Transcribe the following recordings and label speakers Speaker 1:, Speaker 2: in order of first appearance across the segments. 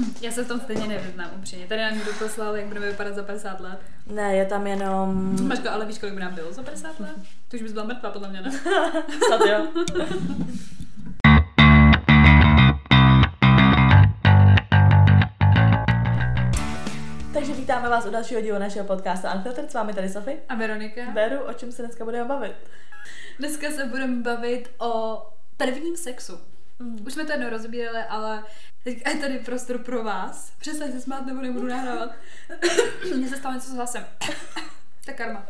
Speaker 1: Já se v tom stejně nevyznám upřímně. Tady nám někdo poslal, jak budeme vypadat za 50 let.
Speaker 2: Ne, je tam jenom...
Speaker 1: Maško, ale víš, kolik by nám bylo za 50 let? Ty už bys byla mrtvá, podle mě, ne?
Speaker 2: Snad jo. Takže vítáme vás u dalšího dílu našeho podcastu Unfiltered. S vámi tady Sofie.
Speaker 1: A Veronika?
Speaker 2: Beru, o čem se dneska budeme bavit?
Speaker 1: Dneska se budeme bavit o prvním sexu.
Speaker 2: Mm.
Speaker 1: Už jsme to jednou rozbírali, ale teď je tady prostor pro vás. Přestaň se smát, nebo nebudu nahrávat. Mně se stalo něco s hlasem. tak karma.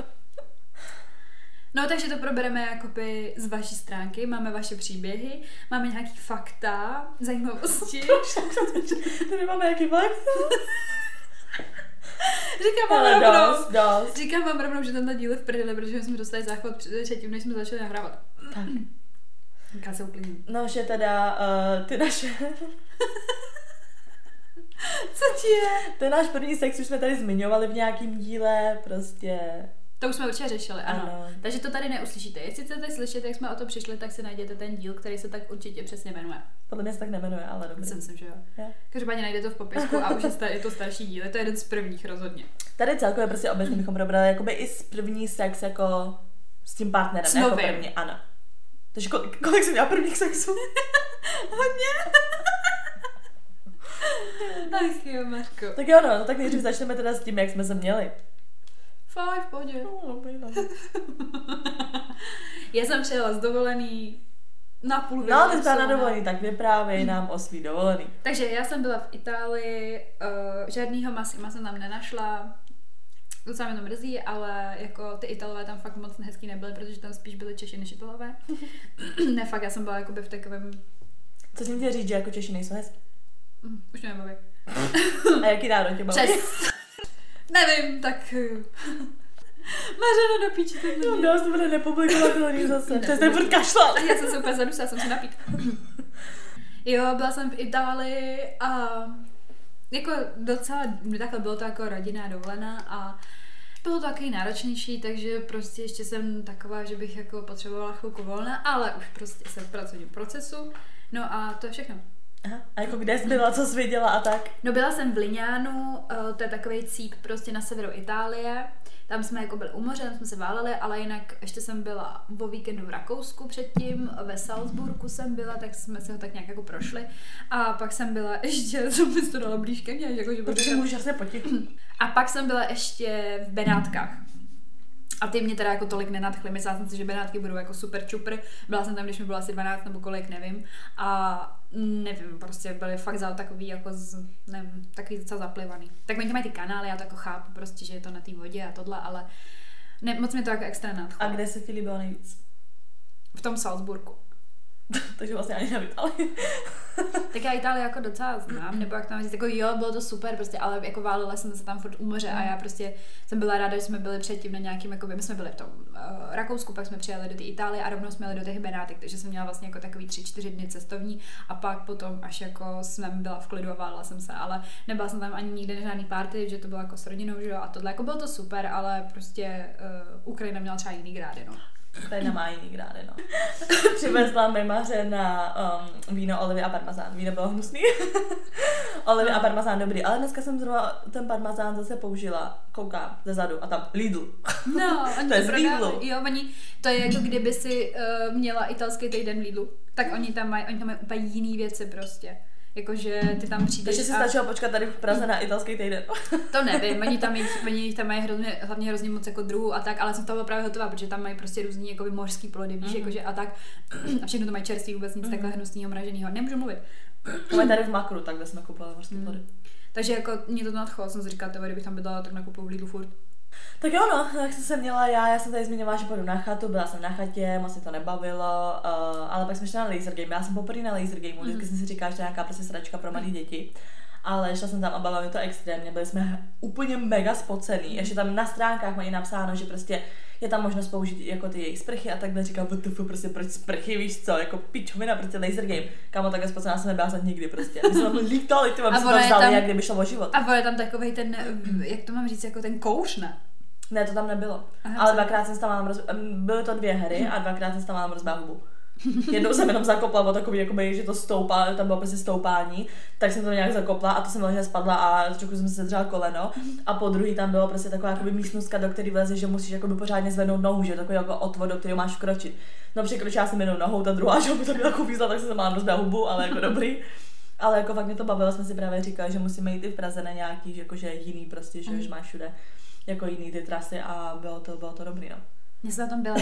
Speaker 1: No, takže to probereme jakoby z vaší stránky, máme vaše příběhy, máme nějaký fakta, zajímavosti.
Speaker 2: Tady máme jaký fakt?
Speaker 1: Říkám vám
Speaker 2: Ale
Speaker 1: rovnou,
Speaker 2: dost, dost.
Speaker 1: říkám vám rovnou, že tenhle díl je v prdeli, protože jsme dostali záchod před- předtím, než jsme začali nahrávat.
Speaker 2: Tak.
Speaker 1: Já se uklidním.
Speaker 2: No, že teda uh, ty naše...
Speaker 1: Co ti je?
Speaker 2: Ten náš první sex už jsme tady zmiňovali v nějakém díle, prostě...
Speaker 1: To už jsme určitě řešili, ano.
Speaker 2: Ano.
Speaker 1: Takže to tady neuslyšíte. Jestli chcete slyšet, jak jsme o to přišli, tak si najděte ten díl, který se tak určitě přesně jmenuje.
Speaker 2: Podle mě se tak nemenuje, ale
Speaker 1: Já
Speaker 2: dobrý.
Speaker 1: si myslím, že jo.
Speaker 2: Jo.
Speaker 1: Každopádně najde to v popisku a už je, to starší díl. Je to jeden z prvních rozhodně.
Speaker 2: Tady celkově prostě obecně bychom probrali jakoby i s první sex jako s tím partnerem.
Speaker 1: S
Speaker 2: jako první, ano. Takže kolik, kolik jsi měla prvních sexů?
Speaker 1: Hodně. Ach jo, Marko.
Speaker 2: tak jo, no, no, tak nejdřív začneme teda s tím, jak jsme se měli.
Speaker 1: Fajn, v pohodě.
Speaker 2: No, dobrý, no.
Speaker 1: Já jsem přijela z dovolený na půl
Speaker 2: No, ty jsi byla na dovolený, tak vyprávěj nám o svý dovolený.
Speaker 1: Takže já jsem byla v Itálii, uh, žádnýho masima jsem tam nenašla, docela mě to mrzí, ale jako ty Italové tam fakt moc hezký nebyly, protože tam spíš byly Češi než Italové. ne, fakt, já jsem byla jakoby v takovém,
Speaker 2: Co jsem chtěla říct, že jako Češi nejsou hezký?
Speaker 1: hm, už mě nebaví.
Speaker 2: A jaký národ tě baví?
Speaker 1: Přes. Nevím, tak... Mařeno do píči, tak
Speaker 2: No,
Speaker 1: no,
Speaker 2: dost, to bude nepublikovatelný zase.
Speaker 1: Ne.
Speaker 2: Přestaň furt kašlat.
Speaker 1: Já jsem se úplně zadusila, jsem se napít. Jo, byla jsem v Itálii a jako docela, takhle bylo to jako rodinná dovolená a bylo to takový náročnější, takže prostě ještě jsem taková, že bych jako potřebovala chvilku volna, ale už prostě jsem v pracovním procesu. No a to je všechno.
Speaker 2: Aha. A jako kde jsi byla, co jsi viděla a tak?
Speaker 1: No byla jsem v Liňánu, eh, to je takový cíp prostě na severu Itálie. Tam jsme jako byli u moře, tam jsme se váleli, ale jinak ještě jsem byla o víkendu v Rakousku předtím, ve Salzburgu jsem byla, tak jsme se ho tak nějak jako prošli. A pak jsem byla ještě, co mi to dalo blíž ke mně, jako, že
Speaker 2: Protože můžeš asi potichu.
Speaker 1: a pak jsem byla ještě v Benátkách. A ty mě teda jako tolik nenadchly. Myslela jsem si, že Benátky budou jako super čupr. Byla jsem tam, když mi bylo asi 12 nebo kolik, nevím. A nevím, prostě byly fakt za takový jako, z, nevím, takový docela zaplivaný. Tak oni tam mají ty kanály, já to jako chápu prostě, že je to na té vodě a tohle, ale ne, moc mě to jako extra nadchlo.
Speaker 2: A kde se ti líbilo nejvíc?
Speaker 1: V tom Salzburgu.
Speaker 2: Takže vlastně ani nevím, ale...
Speaker 1: Tak já Itálii jako docela znám, nebo jak tam říct, jako jo, bylo to super, prostě, ale jako válila jsem se tam furt u moře a já prostě jsem byla ráda, že jsme byli předtím na nějakým, jako my jsme byli v tom uh, Rakousku, pak jsme přijeli do té Itálie a rovnou jsme jeli do těch Benátek, takže jsem měla vlastně jako takový tři, čtyři dny cestovní a pak potom až jako jsem byla v klidu a válila jsem se, ale nebyla jsem tam ani nikde na žádný party, že to bylo jako s rodinou, že jo, a tohle, jako bylo to super, ale prostě uh, Ukrajina měla třeba jiný grády, no.
Speaker 2: Tady nemá jiný grády, no. Přivezla mi Maře na um, víno, olivy a parmazán. Víno bylo hnusný. olivy a parmazán dobrý, ale dneska jsem zrovna ten parmazán zase použila. Koukám ze zadu a tam Lidl.
Speaker 1: No, oni
Speaker 2: To je z. Lidlu.
Speaker 1: Jo, oni, to je jako kdyby si uh, měla italský týden v Lidlu. Tak oni tam mají, oni tam mají úplně jiný věci prostě. Jakože ty tam přijdeš
Speaker 2: Takže si
Speaker 1: a...
Speaker 2: stačilo počkat tady v Praze na italský týden.
Speaker 1: To nevím, oni tam, jich, oni jich tam mají hrozně, hlavně hrozně moc jako druhů a tak, ale jsem toho právě hotová, protože tam mají prostě různý jako mořský plody, víš,
Speaker 2: Mhm.
Speaker 1: jakože a tak. A všechno to mají čerstvý, vůbec nic takhle hnusného, mraženého. Nemůžu mluvit.
Speaker 2: To mají tady v Makru, takhle jsme kupovali mořské
Speaker 1: Mm.
Speaker 2: plody.
Speaker 1: Takže jako mě to nadchlo, jsem si říkala, to kdybych tam bydlela, tak nakupuju v Lidlu furt.
Speaker 2: Tak jo no, jak jsem se měla já, já jsem tady zmiňovala, že půjdu na chatu, byla jsem na chatě, moc se to nebavilo, uh, ale pak jsme šli na laser game, já jsem poprvé na laser gameu, vždycky jsem si říkala, že to je nějaká prostě sračka pro malé děti. Ale šla jsem tam a bavila mě to extrémně, byli jsme úplně mega spocený. Ještě tam na stránkách mají napsáno, že prostě je tam možnost použít jako ty jejich sprchy a takhle říkám, WTF, prostě proč sprchy, víš co, jako pičovina, prostě laser game. Kámo, takhle spocená jsem nebyla snad nikdy prostě. My jsme tam lítali, ty
Speaker 1: je
Speaker 2: vzali,
Speaker 1: tam-
Speaker 2: jak kdyby šlo o život.
Speaker 1: A je tam takový ten, jak to mám říct, jako ten kouš, ne?
Speaker 2: Ne, to tam nebylo.
Speaker 1: Aha,
Speaker 2: ale dvakrát jsem tam mám roz... Byly to dvě hry a dvakrát jsem tam mám rozbá hubu. Jednou jsem jenom zakopla o takový, jakoby, že to stoupá, tam bylo prostě stoupání, tak jsem to nějak zakopla a to jsem vlastně spadla a trochu jsem se třeba koleno. A po druhý tam bylo prostě taková jakoby místnostka, do které vlezeš, že musíš jakoby pořádně zvednout nohu, že takový jako otvor, do kterého máš vkročit. No překročila jsem jednou nohou, ta druhá, že by to byla takový tak jsem se mám rozbila hubu, ale jako dobrý. Ale jako fakt mě to bavilo, jsme si právě říkali, že musíme jít i v Praze na nějaký, že jakože jiný prostě, že mm. máš všude jako jiný ty trasy a bylo to, bylo to dobrý, no.
Speaker 1: Já jsem na tom byla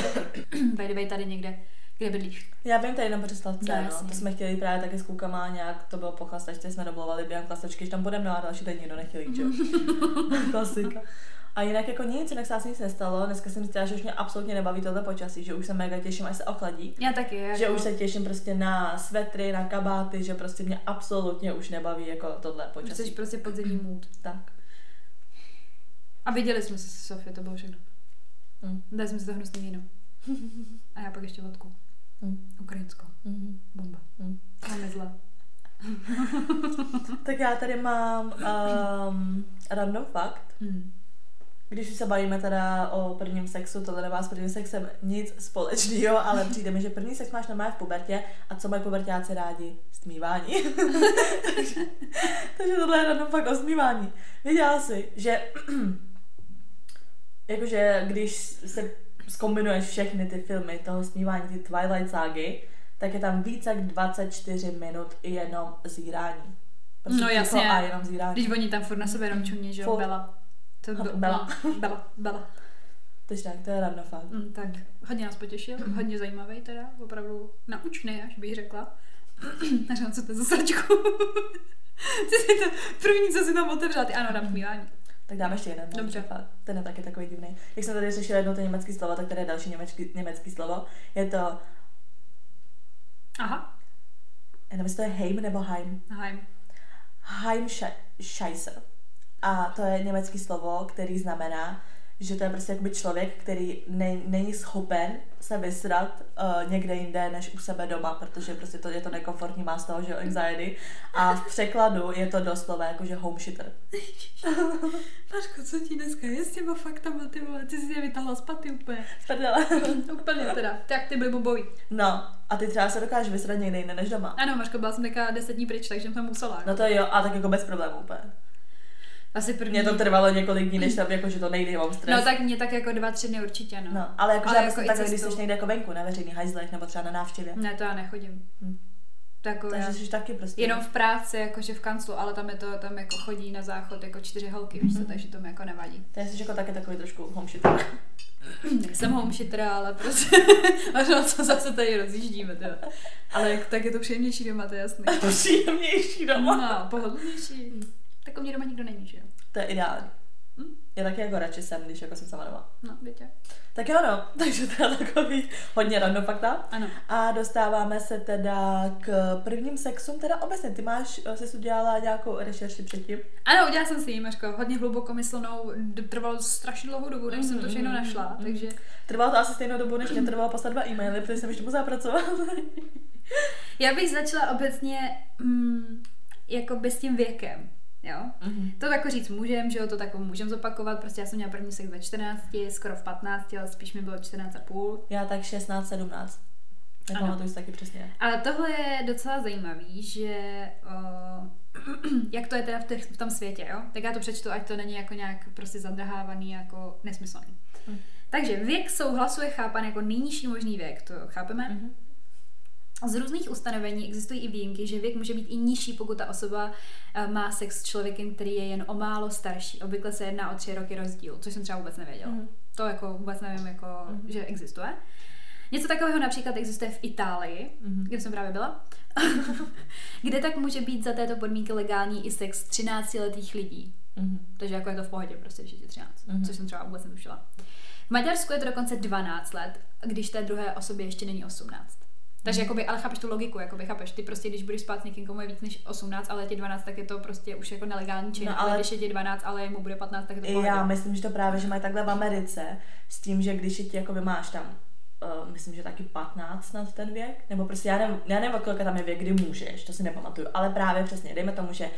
Speaker 1: by tady někde. Kde bydlíš?
Speaker 2: Já vím tady na Břeslavce, no, no. To jsme chtěli právě taky s klukama nějak, to bylo po chlastačce, jsme domluvali během chlastačky, že tam budeme, no a další den nikdo nechtěl jít, Klasika. A jinak jako nic, jinak se asi nic nestalo. Dneska jsem zjistila, že už mě absolutně nebaví tohle počasí, že už se mega těším, až se ochladí.
Speaker 1: Já taky. Jako...
Speaker 2: Že už se těším prostě na svetry, na kabáty, že prostě mě absolutně už nebaví jako tohle počasí.
Speaker 1: Jsi prostě podzimní mood.
Speaker 2: Tak.
Speaker 1: A viděli jsme se s Sofie, to bylo všechno. Mm. Dali jsme si to hnusný víno. A já pak ještě vodku. Mm. Ukrajinsko. Mm. Bomba. Mm. Máme zle.
Speaker 2: tak já tady mám um, random fakt. Mm. Když se bavíme teda o prvním sexu, tohle nemá s prvním sexem nic společného, ale přijde mi, že první sex máš normálně v pubertě a co mají pubertáci rádi? Stmívání. takže, takže tohle je random fakt o smívání. Věděla jsi, že jakože když se zkombinuješ všechny ty filmy toho smívání, ty Twilight ságy, tak je tam více jak 24 minut jenom zírání.
Speaker 1: Prostě no jasně. A jenom zírání. Když oni tam furt na sebe jenom čuní, že jo, Bela.
Speaker 2: To byl, Bela.
Speaker 1: Bela, Bela.
Speaker 2: Takže tak, to je radno fakt.
Speaker 1: Mm, tak, hodně nás potěšil, hodně zajímavý teda, opravdu naučný, až bych řekla. Neřekla, co to je za sračku. Ty jsi to první, co si tam otevřela, ty ano, dám smívání.
Speaker 2: Tak dáme ještě jeden.
Speaker 1: Dobře.
Speaker 2: Fakt. Ten je taky takový divný. Jak jsem tady řešila jedno to německé slovo, tak tady je další německý, německý slovo. Je to...
Speaker 1: Aha.
Speaker 2: Já nevím, jestli to je Heim nebo Heim.
Speaker 1: Heim.
Speaker 2: Heim Scheisse. A to je německý slovo, který znamená, že to je prostě jakoby člověk, který ne, není schopen se vysrat uh, někde jinde než u sebe doma, protože prostě to je to nekomfortní, má z toho, že anxiety. A v překladu je to doslova jako, že home shitter.
Speaker 1: Mařko, co ti dneska je s těma faktama, ty vole, ty jsi je vytahla z paty úplně.
Speaker 2: Prdele.
Speaker 1: úplně teda, tak ty byly bobový.
Speaker 2: No, a ty třeba se dokážeš vysrat někde jinde než doma.
Speaker 1: Ano, Mařko, byla jsem taká deset dní pryč, takže jsem musela.
Speaker 2: No to jo, a tak jako bez problémů úplně.
Speaker 1: Asi první.
Speaker 2: Mě to trvalo několik dní, než tam jako, že to nejde, mám stres.
Speaker 1: No tak mě tak jako dva, tři dny určitě, no.
Speaker 2: no ale jako, ale jako takhle, když jsi někde jako venku na veřejný hajzlech nebo třeba na návštěvě.
Speaker 1: Ne, to já nechodím. Hm.
Speaker 2: Takže jsi taky prostě.
Speaker 1: Jenom v práci, jakože v kanclu, ale tam je to, tam jako chodí na záchod jako čtyři holky, víš co, mhm. takže to mi jako nevadí.
Speaker 2: Takže jsi jako taky takový trošku homeshitter.
Speaker 1: Jsem homeshitter, ale prostě možná co zase tady rozjíždíme, teda. Ale jak, tak je to příjemnější doma, to je jasný.
Speaker 2: To příjemnější doma.
Speaker 1: No, pohodlnější. Tak u mě doma nikdo není, že jo?
Speaker 2: To je ideální. Hm? Já taky jako radši jsem, když jako jsem sama doma.
Speaker 1: No, víte.
Speaker 2: Tak jo, no, takže teda takový hodně random fakta.
Speaker 1: Ano.
Speaker 2: A dostáváme se teda k prvním sexům, teda obecně, ty máš, eh, jsi udělala nějakou rešerši předtím?
Speaker 1: Ano, udělala jsem si ji, Mařko, hodně hluboko myslenou, trvalo strašně dlouhou dobu, než mm, jsem to všechno mm, našla, mm, takže...
Speaker 2: Trvalo to asi stejnou dobu, než mě trvalo poslat dva e-maily, protože jsem ještě musela pracovat.
Speaker 1: Já bych začala obecně mm, jako by s tím věkem. Jo? Mm-hmm. To jako říct můžem, že jo, to tak můžem zopakovat, prostě já jsem měla první sex ve 14, skoro v 15, ale spíš mi bylo 14 a půl.
Speaker 2: Já tak 16, 17. Nepamatuju si taky přesně.
Speaker 1: Ale tohle je docela zajímavý, že o, jak to je teda v, těch, v tom světě, jo? Tak já to přečtu, ať to není jako nějak prostě zadrhávaný, jako nesmyslný. Mm. Takže věk souhlasu je chápan jako nejnižší možný věk, to chápeme? Mm-hmm. Z různých ustanovení existují i výjimky, že věk může být i nižší, pokud ta osoba eh, má sex s člověkem, který je jen o málo starší. Obvykle se jedná o tři roky rozdíl, což jsem třeba vůbec nevěděla. Mm-hmm. To jako vůbec nevím, jako, mm-hmm. že existuje. Něco takového například existuje v Itálii, mm-hmm. kde jsem právě byla, kde tak může být za této podmínky legální i sex 13-letých lidí. Mm-hmm. Takže jako je to v pohodě, prostě, když je 13, mm-hmm. což jsem třeba vůbec netušila. V Maďarsku je to dokonce 12 let, když té druhé osobě ještě není 18. Takže jakoby, ale chápeš tu logiku, jakoby, chápeš, ty prostě, když budeš spát s někým, komu je víc než 18, ale je ti 12, tak je to prostě už jako nelegální čin, no, ale, ale když je ti 12, ale mu bude 15, tak je to pohodě.
Speaker 2: Já myslím, že to právě, že mají takhle v Americe, s tím, že když je ti, jakoby máš tam Uh, myslím, že taky 15 nad ten věk, nebo prostě já nevím, já nevím, kolik tam je věk, kdy můžeš, to si nepamatuju, ale právě přesně, dejme tomu, že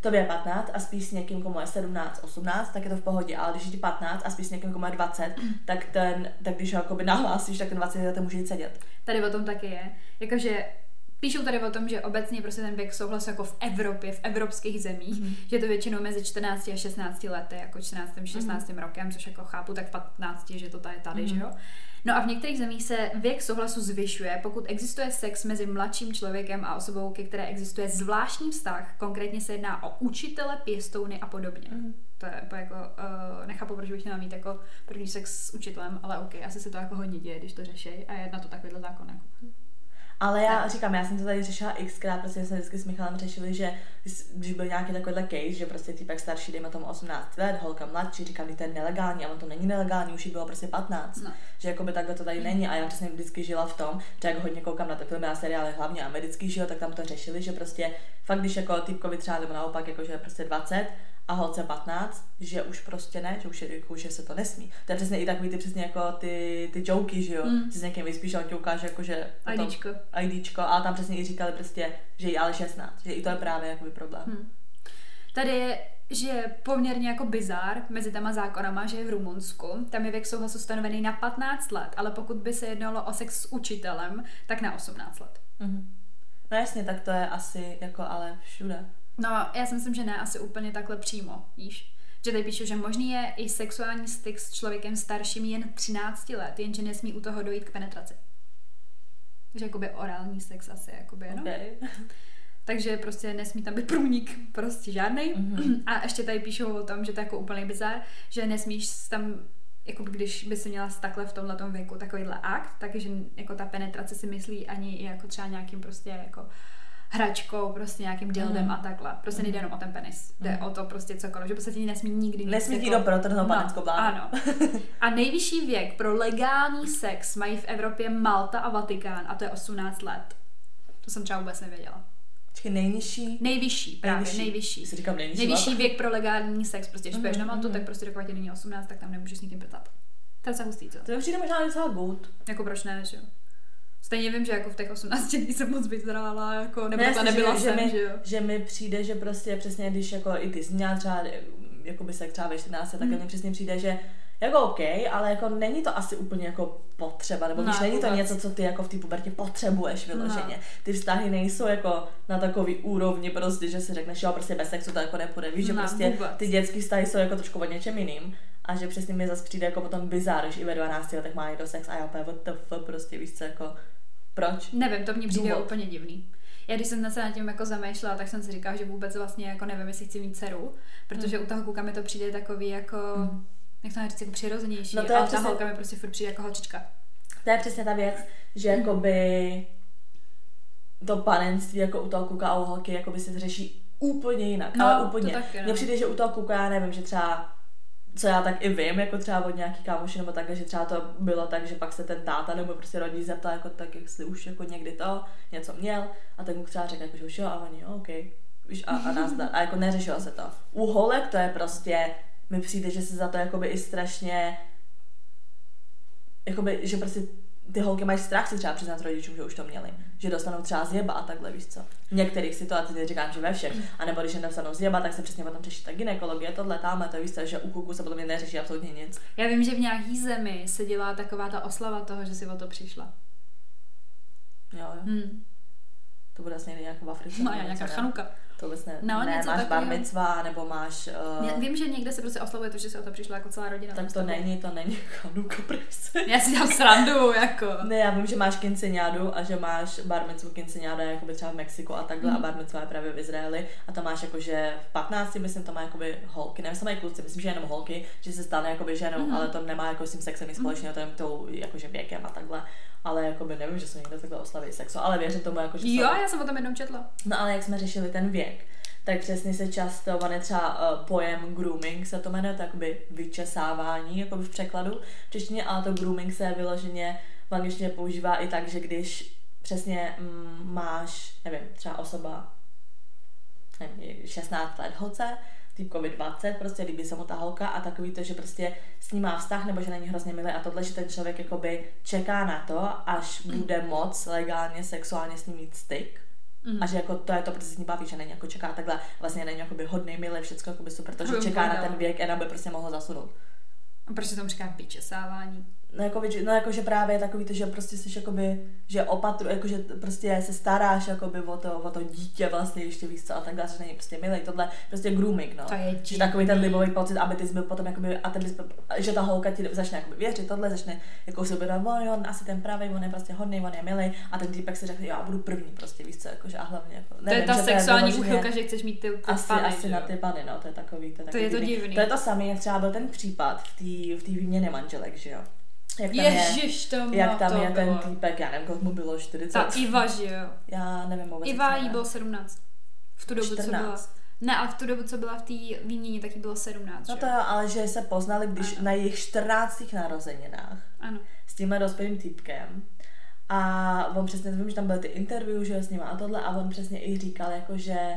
Speaker 2: tobě je 15 a spíš s někým, komu je 17, 18, tak je to v pohodě, ale když je ti 15 a spíš s někým, komu je 20, tak ten, tak když ho jakoby nahlásíš, tak ten 20 let může jít sedět.
Speaker 1: Tady o tom taky je. Jakože Píšou tady o tom, že obecně prostě ten věk souhlasu jako v Evropě, v evropských zemích, mm. že je to většinou mezi 14 a 16 lety, jako 14. 16. Mm. rokem, což jako chápu, tak 15, že to tady, tady mm. že jo. No a v některých zemích se věk souhlasu zvyšuje, pokud existuje sex mezi mladším člověkem a osobou, ke které existuje zvláštní vztah. Konkrétně se jedná o učitele, pěstouny a podobně. Mm. To je jako, uh, nechápu, proč bych měla mít jako první sex s učitelem, ale OK, asi se to jako hodně děje, když to řeší a je na to takovýhle zákon. Jako.
Speaker 2: Ale já říkám, já jsem to tady řešila xkrát, protože jsme vždycky s Michalem řešili, že když byl nějaký takovýhle case, že prostě týpek starší, dejme tomu 18 let, holka mladší, říkám, že to je nelegální, ale to není nelegální, už jí bylo prostě 15. No. Že jako by takhle to tady není a já přesně vždycky žila v tom, že jak hodně koukám na ty filmy a seriály, hlavně americký, že jo, tak tam to řešili, že prostě fakt, když jako týpkovi třeba nebo naopak, jako že prostě 20 a holce 15, že už prostě ne, že už je, jako, že se to nesmí. To je přesně i takový ty přesně jako ty, ty joky, že jo, mm. si s někým vyspíš a on ti ukáže jako, že
Speaker 1: IDčko.
Speaker 2: IDčko a tam přesně i říkali prostě, že je ale 16, že i to je právě jakoby problém. Mm.
Speaker 1: Tady je že je poměrně jako bizár mezi těma zákonama, že je v Rumunsku. Tam je věk souhlasu stanovený na 15 let, ale pokud by se jednalo o sex s učitelem, tak na 18 let. Mm-hmm.
Speaker 2: No jasně, tak to je asi jako ale všude.
Speaker 1: No, já si myslím, že ne asi úplně takhle přímo, víš. Že tady píšu, že možný je i sexuální styk s člověkem starším jen 13 let, jenže nesmí u toho dojít k penetraci. Takže jakoby orální sex asi, jakoby, no. Okay. Takže prostě nesmí tam být průnik, prostě žádný. Mm-hmm. A ještě tady píšou o tom, že to je jako úplně bizar, že nesmíš tam jako když by si měla takhle v tomhle věku takovýhle akt, takže jako ta penetrace si myslí ani jako třeba nějakým prostě jako hračkou, prostě nějakým dildem mm. a takhle. Prostě nejde jenom o ten penis. Jde mm. o to prostě cokoliv, že prostě ti nesmí nikdy nic.
Speaker 2: Nesmí ti jako... do protrhnout no,
Speaker 1: Ano. A nejvyšší věk pro legální sex mají v Evropě Malta a Vatikán a to je 18 let. To jsem třeba vůbec nevěděla.
Speaker 2: Počkej, nejnižší?
Speaker 1: Nejvyšší, právě, nejvyšší. nejvyšší.
Speaker 2: Jsi říkám nejvyšší,
Speaker 1: nejvyšší věk pro legální sex, prostě když mm, na Maltu, mm. tak prostě dokud není 18, tak tam nemůžeš s nikým prcat. To je hustý, co?
Speaker 2: To přijde možná docela good.
Speaker 1: Jako proč ne, že jo? Stejně vím, že jako v těch 18 jsem moc vyzrála, jako, nebo ne, nebyla že, jsem,
Speaker 2: že, mi,
Speaker 1: že jo.
Speaker 2: Že mi přijde, že prostě přesně, když jako i ty jsi měla třeba, jako by se třeba ve 14, tak mm. mi přesně přijde, že jako OK, ale jako není to asi úplně jako potřeba, nebo no, když není to něco, co ty jako v té pubertě potřebuješ vyloženě. No. Ty vztahy nejsou jako na takový úrovni prostě, že si řekneš, jo, prostě bez sexu to jako nepůjde. Víš, no, že prostě vůbec. ty dětské vztahy jsou jako trošku o něčem jiným a že přesně mi zase přijde jako potom bizár, že i ve 12 letech má někdo sex a já úplně what prostě víš co, jako proč?
Speaker 1: Nevím, to mě přijde Důvod. úplně divný. Já když jsem se nad tím jako zamýšlela, tak jsem si říkala, že vůbec vlastně jako nevím, jestli chci mít dceru, protože hmm. u toho kluka mi to přijde takový jako, hmm. Jak to říct, jako přirozenější, no to je ale přesně, ta holka mi prostě furt přijde jako holčička.
Speaker 2: To je přesně ta věc, že hmm. jakoby to panenství jako u toho kluka a u holky jakoby se řeší úplně jinak, no, ale úplně. Mně no. přijde, že u toho kluka, já nevím, že třeba co já tak i vím, jako třeba od nějaký kámoši nebo tak, že třeba to bylo tak, že pak se ten táta nebo prostě rodič zeptal, jako tak, jestli už jako někdy to něco měl a tak mu třeba řekl, jako, že už jo a oni, jo, OK. Víš, a, a nás a jako neřešilo se to. U holek to je prostě, mi přijde, že se za to jakoby i strašně jakoby, že prostě ty holky mají strach si třeba přiznat rodičům, že už to měli. Že dostanou třeba zjeba a takhle, víš co. V některých situacích, neříkám, že ve všech. A nebo když nedostanou zjeba, tak se přesně potom řeší ta gynekologie, tohle, tamhle, to víš co, že u kuku se potom neřeší absolutně nic.
Speaker 1: Já vím, že v nějaký zemi se dělá taková ta oslava toho, že si o to přišla.
Speaker 2: Jo, jo. Hmm. To bude asi nějak v Africe.
Speaker 1: No, nějaká chanuka.
Speaker 2: To ne. No, ne máš bar mitzva, nebo máš...
Speaker 1: Uh... Vím, že někde se prostě oslavuje to, že se o to přišla jako celá rodina.
Speaker 2: Tak to není, to není chanuka prostě.
Speaker 1: Já si tam srandu, jako.
Speaker 2: Ne, já vím, že máš kinceňádu a že máš bar mitzvu kinceňáda jako by třeba v Mexiku a takhle mm. a bar mitzva je právě v Izraeli a to máš jako, že v 15, myslím, to má jakoby holky, nevím, mají kluci, myslím, že jenom holky, že se stane jakoby ženou, mm. ale to nemá jako s tím sexem nic společného, to je tou jakože věkem a takhle ale jako by nevím, že jsou někdo takhle oslaví sexu, ale věřím tomu, jako, že
Speaker 1: Jo, jsou... já jsem o tom jednou četla.
Speaker 2: No ale jak jsme řešili ten věk, tak přesně se často, je třeba uh, pojem grooming, se to jmenuje, tak by vyčesávání, jako by v překladu v češtině, ale to grooming se vyloženě v angličtině používá i tak, že když přesně mm, máš, nevím, třeba osoba nevím, 16 let holce, týpkovi 20, prostě líbí se mu ta holka a takový to, že prostě s ním má vztah nebo že není hrozně milý a tohle, že ten člověk jakoby čeká na to, až bude moc legálně sexuálně s ním mít styk, Mm. A že jako to je to, protože s ní baví, že není jako čeká takhle, vlastně není jakoby hodný, milý, všechno jakoby super, protože čeká na ten věk, aby prostě mohl zasunout.
Speaker 1: A proč se tomu říká vyčesávání?
Speaker 2: No jako, no jako, že právě takový to, že prostě jsi jakoby, že opatru, jako, že prostě se staráš jakoby o to, o to dítě vlastně ještě víc co a tak dále, že není prostě milý, tohle prostě grooming, no.
Speaker 1: To je
Speaker 2: že takový ten libový pocit, aby ty jsi byl potom jakoby, a ten bys, že ta holka ti začne jakoby věřit, tohle začne jako si uvědomit, on, on asi ten pravý, on je prostě hodný, on je milý a ten týpek si řekne, já budu první prostě, víš co, jakože a hlavně jako,
Speaker 1: nevím, to je ta sexuální úchylka, že chceš mít ty, ty
Speaker 2: asi, pany, asi na ty pany, no, to je takový, to je, takový
Speaker 1: to je to divný.
Speaker 2: To je to samé, jak třeba byl ten případ v té v výměně manželek, že jo
Speaker 1: jak tam Ježiš,
Speaker 2: je,
Speaker 1: to
Speaker 2: jak tam
Speaker 1: to
Speaker 2: je
Speaker 1: bylo.
Speaker 2: ten týpek, já nevím, kolik mu bylo, 40.
Speaker 1: Ta Iva, že jo?
Speaker 2: Já nevím vůbec.
Speaker 1: Iva jí bylo 17. V tu dobu,
Speaker 2: 14.
Speaker 1: co byla. Ne, ale v tu dobu, co byla v té výměně, tak jí bylo 17.
Speaker 2: No to jo, ale že se poznali, když ano. na jejich 14. narozeninách.
Speaker 1: Ano.
Speaker 2: S tímhle dospělým týpkem. A on přesně, vím, že tam byly ty interview, že s ním a tohle, a on přesně i říkal, jako, že,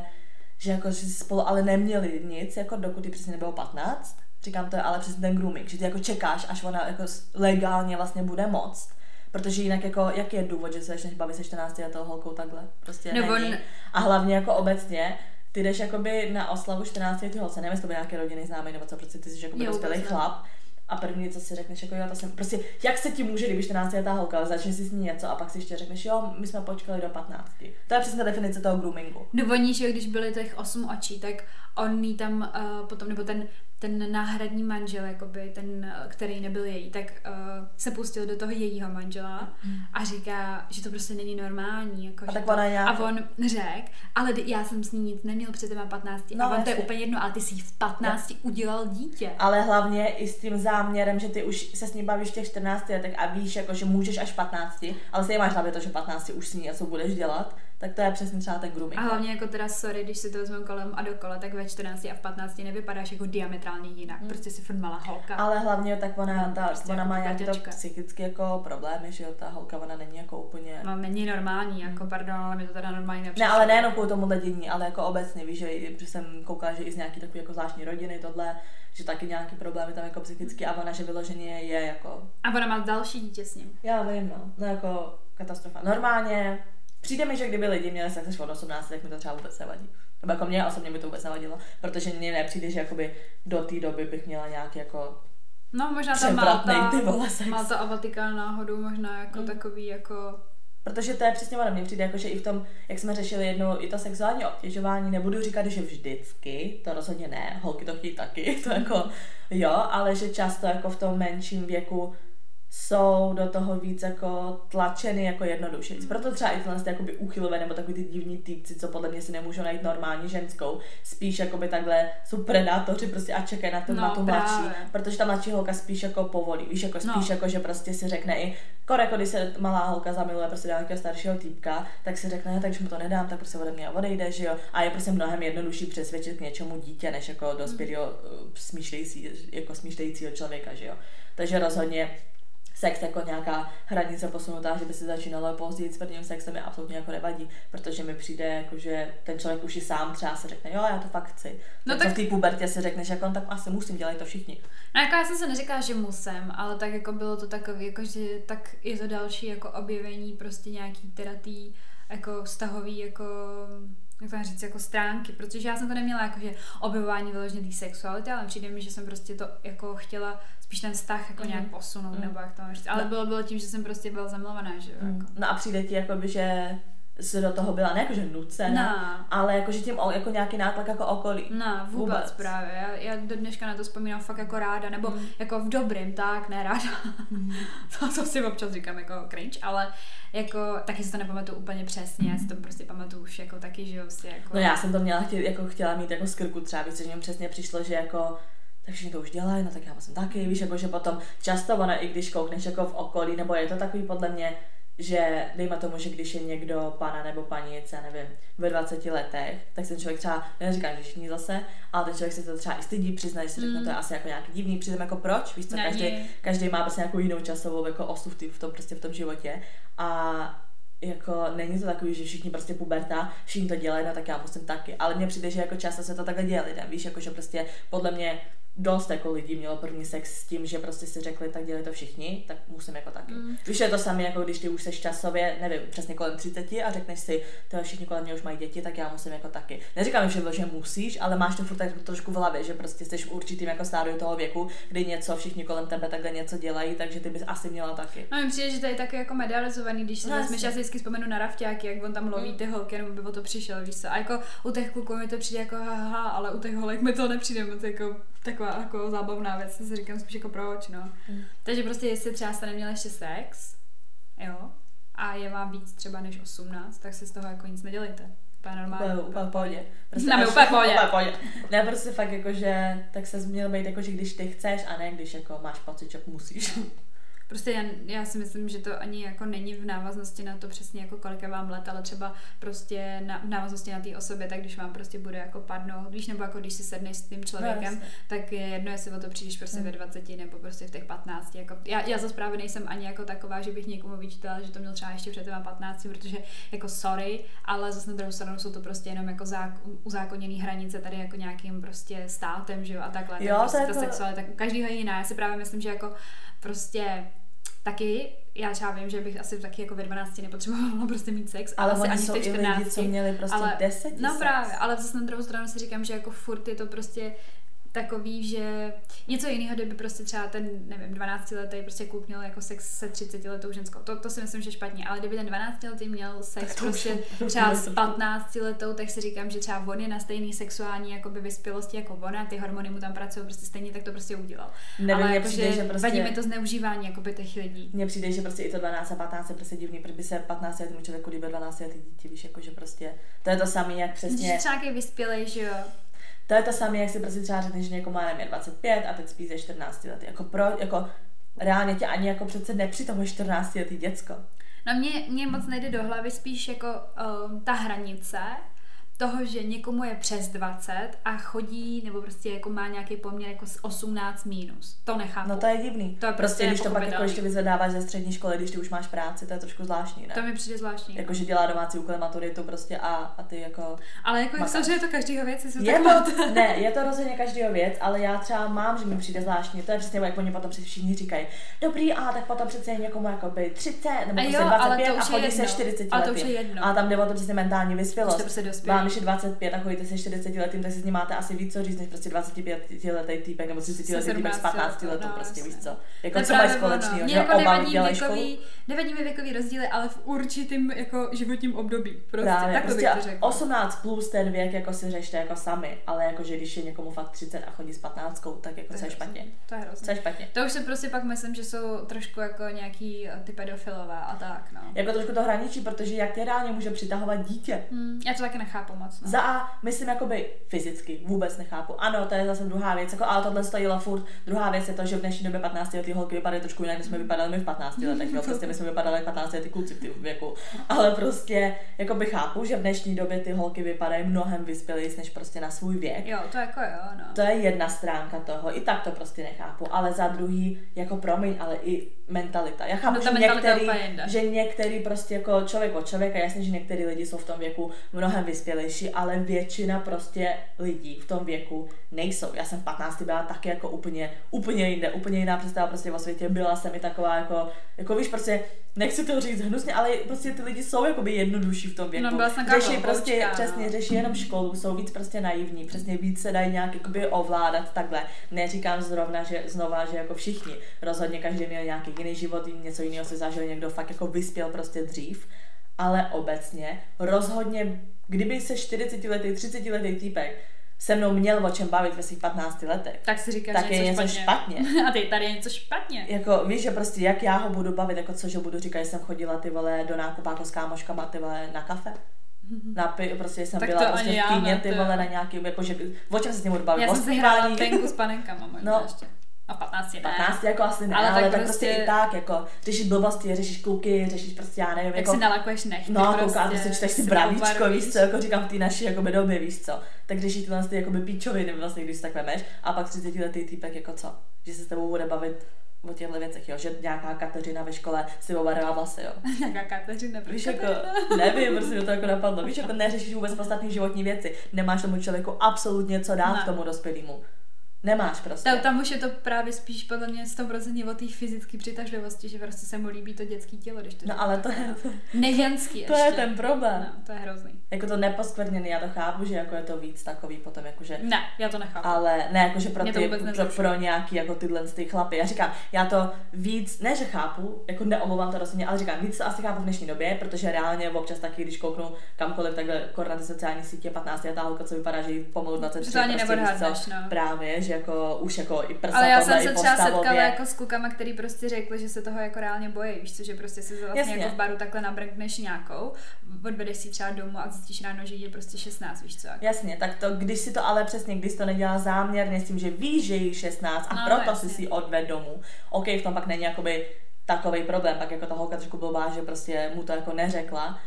Speaker 2: že jako, že spolu ale neměli nic, jako dokud jí přesně nebylo 15 Říkám, to je ale přesně ten grooming, že ty jako čekáš, až ona jako legálně vlastně bude moc. Protože jinak jako, jaký je důvod, že se začneš bavit se 14 letou holkou takhle? Prostě Nebo není. A hlavně jako obecně, ty jdeš jakoby na oslavu 14 letý holce, nevím, jestli to byl nějaký rodinný známý, nebo co, prostě ty jsi jako dospělý chlap. A první, co si řekneš, jako jo, to jsem, prostě, jak se ti může, když 14 letá holka, ale začneš si s ní něco a pak si ještě řekneš, jo, my jsme počkali do 15. To je přesně definice toho groomingu.
Speaker 1: No oni, že když byly těch 8 očí, tak on jí tam uh, potom, nebo ten ten náhradní manžel, jakoby ten, který nebyl její, tak uh, se pustil do toho jejího manžela mm. a říká, že to prostě není normální. Jako,
Speaker 2: a, tak
Speaker 1: to,
Speaker 2: ona
Speaker 1: a on řekl, ale já jsem s ní nic neměl před těma 15. No, a on jasně. to je úplně jedno, ale ty jsi v 15 ja. udělal dítě.
Speaker 2: Ale hlavně i s tím záměrem, že ty už se s ní bavíš v těch 14 letech a víš, jako, že můžeš až 15, ale si máš hlavně to, že 15 už s ní něco budeš dělat tak to je přesně třeba ten grooming.
Speaker 1: A hlavně jako teda, sorry, když si to vezmeme kolem a dokola, tak ve 14 a v 15 nevypadáš jako diametrálně jinak. Mm. Prostě si furt malá holka.
Speaker 2: Ale hlavně tak ona, ta, prostě ona jako má nějaké to psychické jako problémy, že jo, ta holka ona není jako úplně...
Speaker 1: No, není normální, jako pardon, ale mi to teda normální
Speaker 2: nepřišlo. Ne, ale nejenom kvůli tomu dění, ale jako obecně, víš, že jsem koukala, že i z nějaký takový jako zvláštní rodiny tohle, že taky nějaký problémy tam jako psychicky a ona, že vyloženě je jako...
Speaker 1: A ona má další dítě s ním.
Speaker 2: Já vím, no. No jako katastrofa. Normálně Přijde mi, že kdyby lidi měli sex až od 18, tak mi to třeba vůbec nevadí. Nebo jako mě osobně by to vůbec nevadilo, protože mně nepřijde, že jakoby do té doby bych měla nějak jako
Speaker 1: No možná ta Malta, Malta a Vatikán náhodou možná jako mm. takový jako
Speaker 2: Protože to je přesně ono, mně přijde jako, že i v tom, jak jsme řešili jednou, i to sexuální obtěžování, nebudu říkat, že vždycky, to rozhodně ne, holky to chtějí taky, to jako jo, ale že často jako v tom menším věku jsou do toho víc jako tlačeny jako jednoduše. Proto třeba i tyhle jakoby úchylové nebo takový ty divní týpci, co podle mě si nemůžou najít normální ženskou, spíš jakoby takhle jsou predátoři prostě a čekají na, to, no, na tu mladší, protože ta mladší holka spíš jako povolí, víš, jako spíš no. jako, že prostě si řekne i, kore, jako když se malá holka zamiluje prostě do nějakého staršího týpka, tak si řekne, tak když mu to nedám, tak prostě ode mě odejde, že jo, a je prostě mnohem jednodušší přesvědčit k něčemu dítě, než jako dospělého mm. smýšlející, jako smýšlejícího člověka, že jo. Takže rozhodně sex jako nějaká hranice posunutá, že by se začínalo později s prvním sexem je absolutně jako nevadí, protože mi přijde jako, že ten člověk už i sám třeba se řekne, jo, já to fakt chci. No tak, tak... v té pubertě se řekneš, jako on tak asi musím, dělat to všichni.
Speaker 1: No jako já jsem se neříkala, že musím, ale tak jako bylo to takové, jako že tak je to další jako objevení prostě nějaký teda tý, jako vztahový jako jak to říct, jako stránky, protože já jsem to neměla jako, že objevování vyloženě té sexuality, ale přijde mi, že jsem prostě to jako chtěla spíš ten vztah jako mm. nějak posunout, mm. nebo jak to říct. Ale no. bylo, bylo tím, že jsem prostě byla zamilovaná, že jo. Mm. Jako.
Speaker 2: No a přijde ti jako by, že se do toho byla ne jako, že nucena, no. ale jako, že tím jako nějaký nátlak jako okolí.
Speaker 1: No, vůbec, vůbec. právě. Já, já do dneška na to vzpomínám fakt jako ráda, nebo mm. jako v dobrým, tak, ne ráda. Mm. to, to si občas říkám jako cringe, ale jako, taky si to nepamatuju úplně přesně, já si to prostě pamatuju už jako taky, že prostě jako...
Speaker 2: No já jsem to měla, jako chtěla mít jako skrku třeba, víc, že mi přesně přišlo, že jako tak všichni to už dělají, no tak já jsem taky, víš, jako že potom často ono, i když koukneš jako v okolí, nebo je to takový podle mě, že dejme tomu, že když je někdo pana nebo panice, nevím, ve 20 letech, tak ten člověk třeba, neříkám, že všichni zase, ale ten člověk se to třeba i stydí přiznat, že si řekne, mm. to je asi jako nějaký divný, přitom jako proč, víš co, každý, každý má prostě nějakou jinou časovou jako osu v, tom prostě v tom životě. A jako není to takový, že všichni prostě puberta, všichni to dělají, no tak já musím taky, ale mně přijde, že jako často se to takhle děje lidem, víš, jako že prostě podle mě dost jako lidí mělo první sex s tím, že prostě si řekli, tak dělají to všichni, tak musím jako taky. Mm. Víš, je to samé, jako když ty už seš časově, nevím, přesně kolem 30 a řekneš si, to všichni kolem mě už mají děti, tak já musím jako taky. Neříkám, že, že musíš, ale máš to furt tak trošku v hlavě, že prostě jsi v určitým jako stádiu toho věku, kdy něco všichni kolem tebe takhle něco dělají, takže ty bys asi měla taky.
Speaker 1: No, mi přijde, že to je taky jako medializovaný, když si no, vezmeš, já si vždycky vzpomenu na Rafťáky, jak on tam loví mm. ty holky, nebo by o to přišel, víš co. A jako u těch kluků mi to přijde jako haha, ale u těch holek mi to nepřijde moc jako taková jako zábavná věc, si říkám spíš jako proč, no. Mm. Takže prostě jestli třeba jste neměli ještě sex, jo, a je vám víc třeba než 18, tak si z toho jako nic nedělejte. Úplně normálně.
Speaker 2: Úplně, úplně pohodě. Prostě
Speaker 1: Na úplně pohodě.
Speaker 2: Úplně pohodě. Ne, prostě fakt jako, že tak se měl být jako, že když ty chceš a ne když jako máš pocit, že musíš.
Speaker 1: Prostě já, já si myslím, že to ani jako není v návaznosti na to přesně jako kolik vám let, ale třeba prostě na, v návaznosti na té osobě, tak když vám prostě bude jako padnout, víš, nebo jako když si sedneš s tím člověkem, no, tak je jedno, jestli o to přijdeš prostě hmm. ve 20 nebo prostě v těch 15. Jako, já, já zase právě nejsem ani jako taková, že bych někomu vyčítala, že to měl třeba ještě před těma 15, protože jako sorry, ale zase na druhou stranu jsou to prostě jenom jako zák, uzákoněný hranice tady jako nějakým prostě státem, že jo, a takhle.
Speaker 2: Jo,
Speaker 1: tak prostě
Speaker 2: to
Speaker 1: ta sexualita, každýho je jiná. Já si právě myslím, že jako prostě taky, já třeba vím, že bych asi taky jako ve 12 nepotřebovala prostě mít sex,
Speaker 2: ale
Speaker 1: asi
Speaker 2: ani jsou 14. lidi, co měli prostě
Speaker 1: ale,
Speaker 2: 10
Speaker 1: No právě, ale zase na druhou stranu si říkám, že jako furt je to prostě takový, že něco jiného, kdyby prostě třeba ten, nevím, 12 letý prostě kluk měl jako sex se 30 letou ženskou. To, to si myslím, že špatně, ale kdyby ten 12 letý měl sex prostě třeba s 15 letou, tak si říkám, že třeba on je na stejný sexuální jakoby vyspělosti jako ona, ty hormony mu tam pracují prostě stejně, tak to prostě udělal.
Speaker 2: Nevím, ale jako, přijde,
Speaker 1: že,
Speaker 2: že prostě...
Speaker 1: vadí mi to zneužívání jakoby těch lidí.
Speaker 2: Mně přijde, že prostě i to 12 a 15 je prostě divný, protože by se 15 letým člověku líbil 12 letý dítě, víš, jako že prostě to je to samé, jak přesně.
Speaker 1: Když třeba vyspělej, že jo
Speaker 2: to je to samé, jak si prostě třeba řekneš, že někomu nevím, 25 a teď spí ze 14 let. Jako pro, jako reálně tě ani jako přece nepři toho 14 letý děcko.
Speaker 1: No mě, mě moc nejde do hlavy spíš jako um, ta hranice, toho, že někomu je přes 20 a chodí, nebo prostě jako má nějaký poměr jako z 18 minus. To nechápu.
Speaker 2: No to je divný.
Speaker 1: To je
Speaker 2: prostě, prostě když to pak jako ještě vyzvedáváš ze střední školy, když ty už máš práci, to je trošku zvláštní, ne?
Speaker 1: To mi přijde zvláštní.
Speaker 2: Jako, že dělá domácí úkoly, maturitu prostě a, a ty jako...
Speaker 1: Ale jako jak je to každýho věc,
Speaker 2: je to, ne, je to rozhodně každýho věc, ale já třeba mám, že mi přijde zvláštní. To je přesně, jak oni potom všichni říkají, dobrý, a tak potom přece je někomu jako by 30 nebo prostě 25 a chodí se 40
Speaker 1: a to už je jedno.
Speaker 2: A tam jde o to přesně mentální vyspělost.
Speaker 1: Prostě
Speaker 2: Vám, když je 25 a chodíte se 40 letým, tak si s ním máte asi víc co říct, než prostě 25 letý týpek nebo 30 letý týpek z 15 letů, no, prostě víš co. Jako co mají společného, že
Speaker 1: jako
Speaker 2: oba
Speaker 1: dělají školu. Nevadí mi věkový rozdíly, ale v určitým jako životním období. Prostě, Právě, tak
Speaker 2: prostě
Speaker 1: to
Speaker 2: 18 plus ten věk jako si řešte jako sami, ale jako že když je někomu fakt 30 a chodí s 15, tak jako co je špatně.
Speaker 1: To je hrozně.
Speaker 2: Co je špatně.
Speaker 1: To už se prostě pak myslím, že jsou trošku jako nějaký eh, ty pedofilové a tak, no.
Speaker 2: Jako trošku to hraničí, protože jak tě reálně může přitahovat dítě.
Speaker 1: Hmm, já to taky nechápu moc. No.
Speaker 2: Za A, myslím jakoby fyzicky, vůbec nechápu. Ano, to je zase druhá věc, jako, ale tohle stojilo furt. Druhá věc je to, že v dnešní době 15 letý holky vypadají trošku jinak, než jsme vypadali my v 15 letech. No, prostě my jsme vypadali jak 15 letý kluci v tom věku. Ale prostě, jako by chápu, že v dnešní době ty holky vypadají mnohem vyspělejší než prostě na svůj věk.
Speaker 1: Jo, to jako jo, no.
Speaker 2: To je jedna stránka toho, i tak to prostě nechápu. Ale za druhý, jako promiň, ale i mentalita. Já chápu, no, že, některý, že některý prostě jako člověk od člověka, jasně, že některý lidi jsou v tom věku mnohem vyspělejší, ale většina prostě lidí v tom věku nejsou. Já jsem v 15 byla taky jako úplně, úplně jinde, úplně jiná představa prostě o světě. Byla jsem i taková jako, jako víš, prostě nechci to říct hnusně, ale prostě ty lidi jsou jakoby jednodušší v tom věku.
Speaker 1: No, byla jsem
Speaker 2: řeší prostě, počká, no. přesně, řeší jenom školu, jsou víc prostě naivní, přesně víc se dají nějak jakoby ovládat takhle. Neříkám zrovna, že znova, že jako všichni. Rozhodně každý měl nějaký jiný život, něco jiného se zažil, někdo fakt jako vyspěl prostě dřív. Ale obecně rozhodně, kdyby se 40 letý, 30 letý týpek se mnou měl o čem bavit ve svých 15 letech.
Speaker 1: Tak si říkáš,
Speaker 2: tak
Speaker 1: že
Speaker 2: je
Speaker 1: něco
Speaker 2: špatně.
Speaker 1: špatně. A ty tady je něco špatně.
Speaker 2: Jako víš, že prostě jak já ho budu bavit, jako co, že budu říkat, že jsem chodila ty vole do nákupáku s kámoškama ty vole na kafe. Na pi, prostě jsem
Speaker 1: tak
Speaker 2: byla prostě v kyně, ty vole na nějaký, jako že, o čem se s ním budu bavit?
Speaker 1: Já jsem si hrála penku s panenkama no, ještě. A 15 ne.
Speaker 2: 15 jako asi ne, ale, ale tak, tak prostě... prostě i tak, jako řešíš blbosti, řešíš kluky, řešíš prostě, já nevím,
Speaker 1: jak
Speaker 2: jako...
Speaker 1: si nalakuješ nechty
Speaker 2: No, prostě, koukáte si, čteš si bravíčko, víš co, jako říkám v té naší jako době, víš co. Tak řešíš tyhle ty jako píčoviny vlastně, když si tak vemeš, a pak 30 letý týpek jako co, že se s tebou bude bavit o těchto věcech, jo, že nějaká Kateřina ve škole si obarvá vlasy, jo.
Speaker 1: nějaká Kateřina,
Speaker 2: Víš, jako, nevím, prostě mi to jako napadlo. Víš, jako neřešíš vůbec podstatné životní věci. Nemáš tomu člověku absolutně co dát, ne. tomu dospělému. Nemáš prostě.
Speaker 1: Tam, tam už je to právě spíš podle mě 100% o té fyzické přitažlivosti, že prostě se mu líbí to dětské tělo, když to
Speaker 2: No ale to je,
Speaker 1: Neženský
Speaker 2: to
Speaker 1: ještě.
Speaker 2: je ten problém.
Speaker 1: No, to je hrozný.
Speaker 2: Jako to neposkvrněný, já to chápu, že jako je to víc takový potom jakože
Speaker 1: Ne, já to nechápu.
Speaker 2: ale ne jakože pro, ty, pro, pro, nějaký jako tyhle ty chlapy. Já říkám, já to víc, ne že chápu, jako neomlouvám to rozhodně, ale říkám, víc to asi chápu v dnešní době, protože reálně občas taky, když kouknu kamkoliv takhle na ty sociální sítě, 15 letá holka, co vypadá, že jí pomalu 23,
Speaker 1: Že to ani
Speaker 2: prostě,
Speaker 1: no.
Speaker 2: Právě, že jako už jako i prsa
Speaker 1: Ale já jsem se třeba
Speaker 2: postavově.
Speaker 1: setkala jako s klukama, který prostě řekli, že se toho jako reálně bojí, víš co, že prostě si vlastně
Speaker 2: Jasně.
Speaker 1: jako v baru takhle nabrkneš nějakou, odvedeš si třeba domů a zjistíš ráno, že jí je prostě 16, víš co.
Speaker 2: Jasně, tak to, když si to ale přesně, když to nedělá záměrně s tím, že víš, že jí 16 a
Speaker 1: No,
Speaker 2: proto
Speaker 1: jasně.
Speaker 2: si si odved domů, OK, v tom pak není jakoby takový problém, pak jako ta holka trošku blbá, že prostě mu to jako neřekla,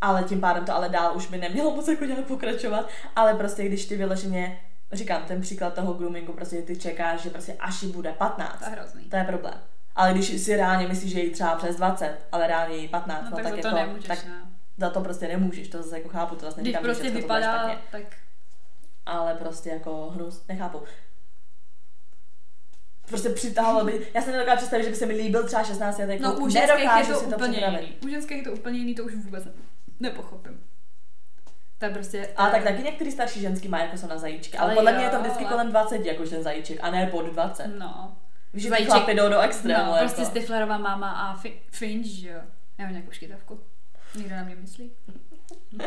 Speaker 2: ale tím pádem to ale dál už by nemělo moc jako nějak pokračovat, ale prostě když ty vyloženě, říkám ten příklad toho groomingu, prostě ty čekáš, že prostě až jí bude 15,
Speaker 1: To je hrozný.
Speaker 2: to je problém. Ale když si reálně myslíš, že jí třeba přes 20, ale reálně jí 15,
Speaker 1: No,
Speaker 2: no,
Speaker 1: tak,
Speaker 2: tak,
Speaker 1: za to
Speaker 2: jako,
Speaker 1: nemůžeš,
Speaker 2: tak
Speaker 1: no.
Speaker 2: za to prostě nemůžeš, to zase jako chápu, to zase neříkám,
Speaker 1: prostě
Speaker 2: všechno to
Speaker 1: vypadá,
Speaker 2: špatně
Speaker 1: tak
Speaker 2: ale prostě jako hnus, nechápu. Prostě přitahoval by, já jsem nedokážu představit, že by se mi líbil třeba 16 letý
Speaker 1: No
Speaker 2: kluk,
Speaker 1: u ženských je to
Speaker 2: si to
Speaker 1: úplně jiný. U ženských je to úplně jiný, to už vůbec ne, nepochopím. To je prostě...
Speaker 2: A tak taky některý starší ženský má jako jsou na zajíčky, ale,
Speaker 1: Ale
Speaker 2: podle
Speaker 1: jo,
Speaker 2: mě je to vždycky
Speaker 1: ale-
Speaker 2: kolem 20, jako ten zajíček, a ne pod 20.
Speaker 1: No.
Speaker 2: Že
Speaker 1: Zajíček-
Speaker 2: chlapy jdou do extrému.
Speaker 1: no,
Speaker 2: jako.
Speaker 1: prostě Stiflerová máma a fi- Finch, že jo. Já mám nějakou škytavku. Někdo na mě myslí?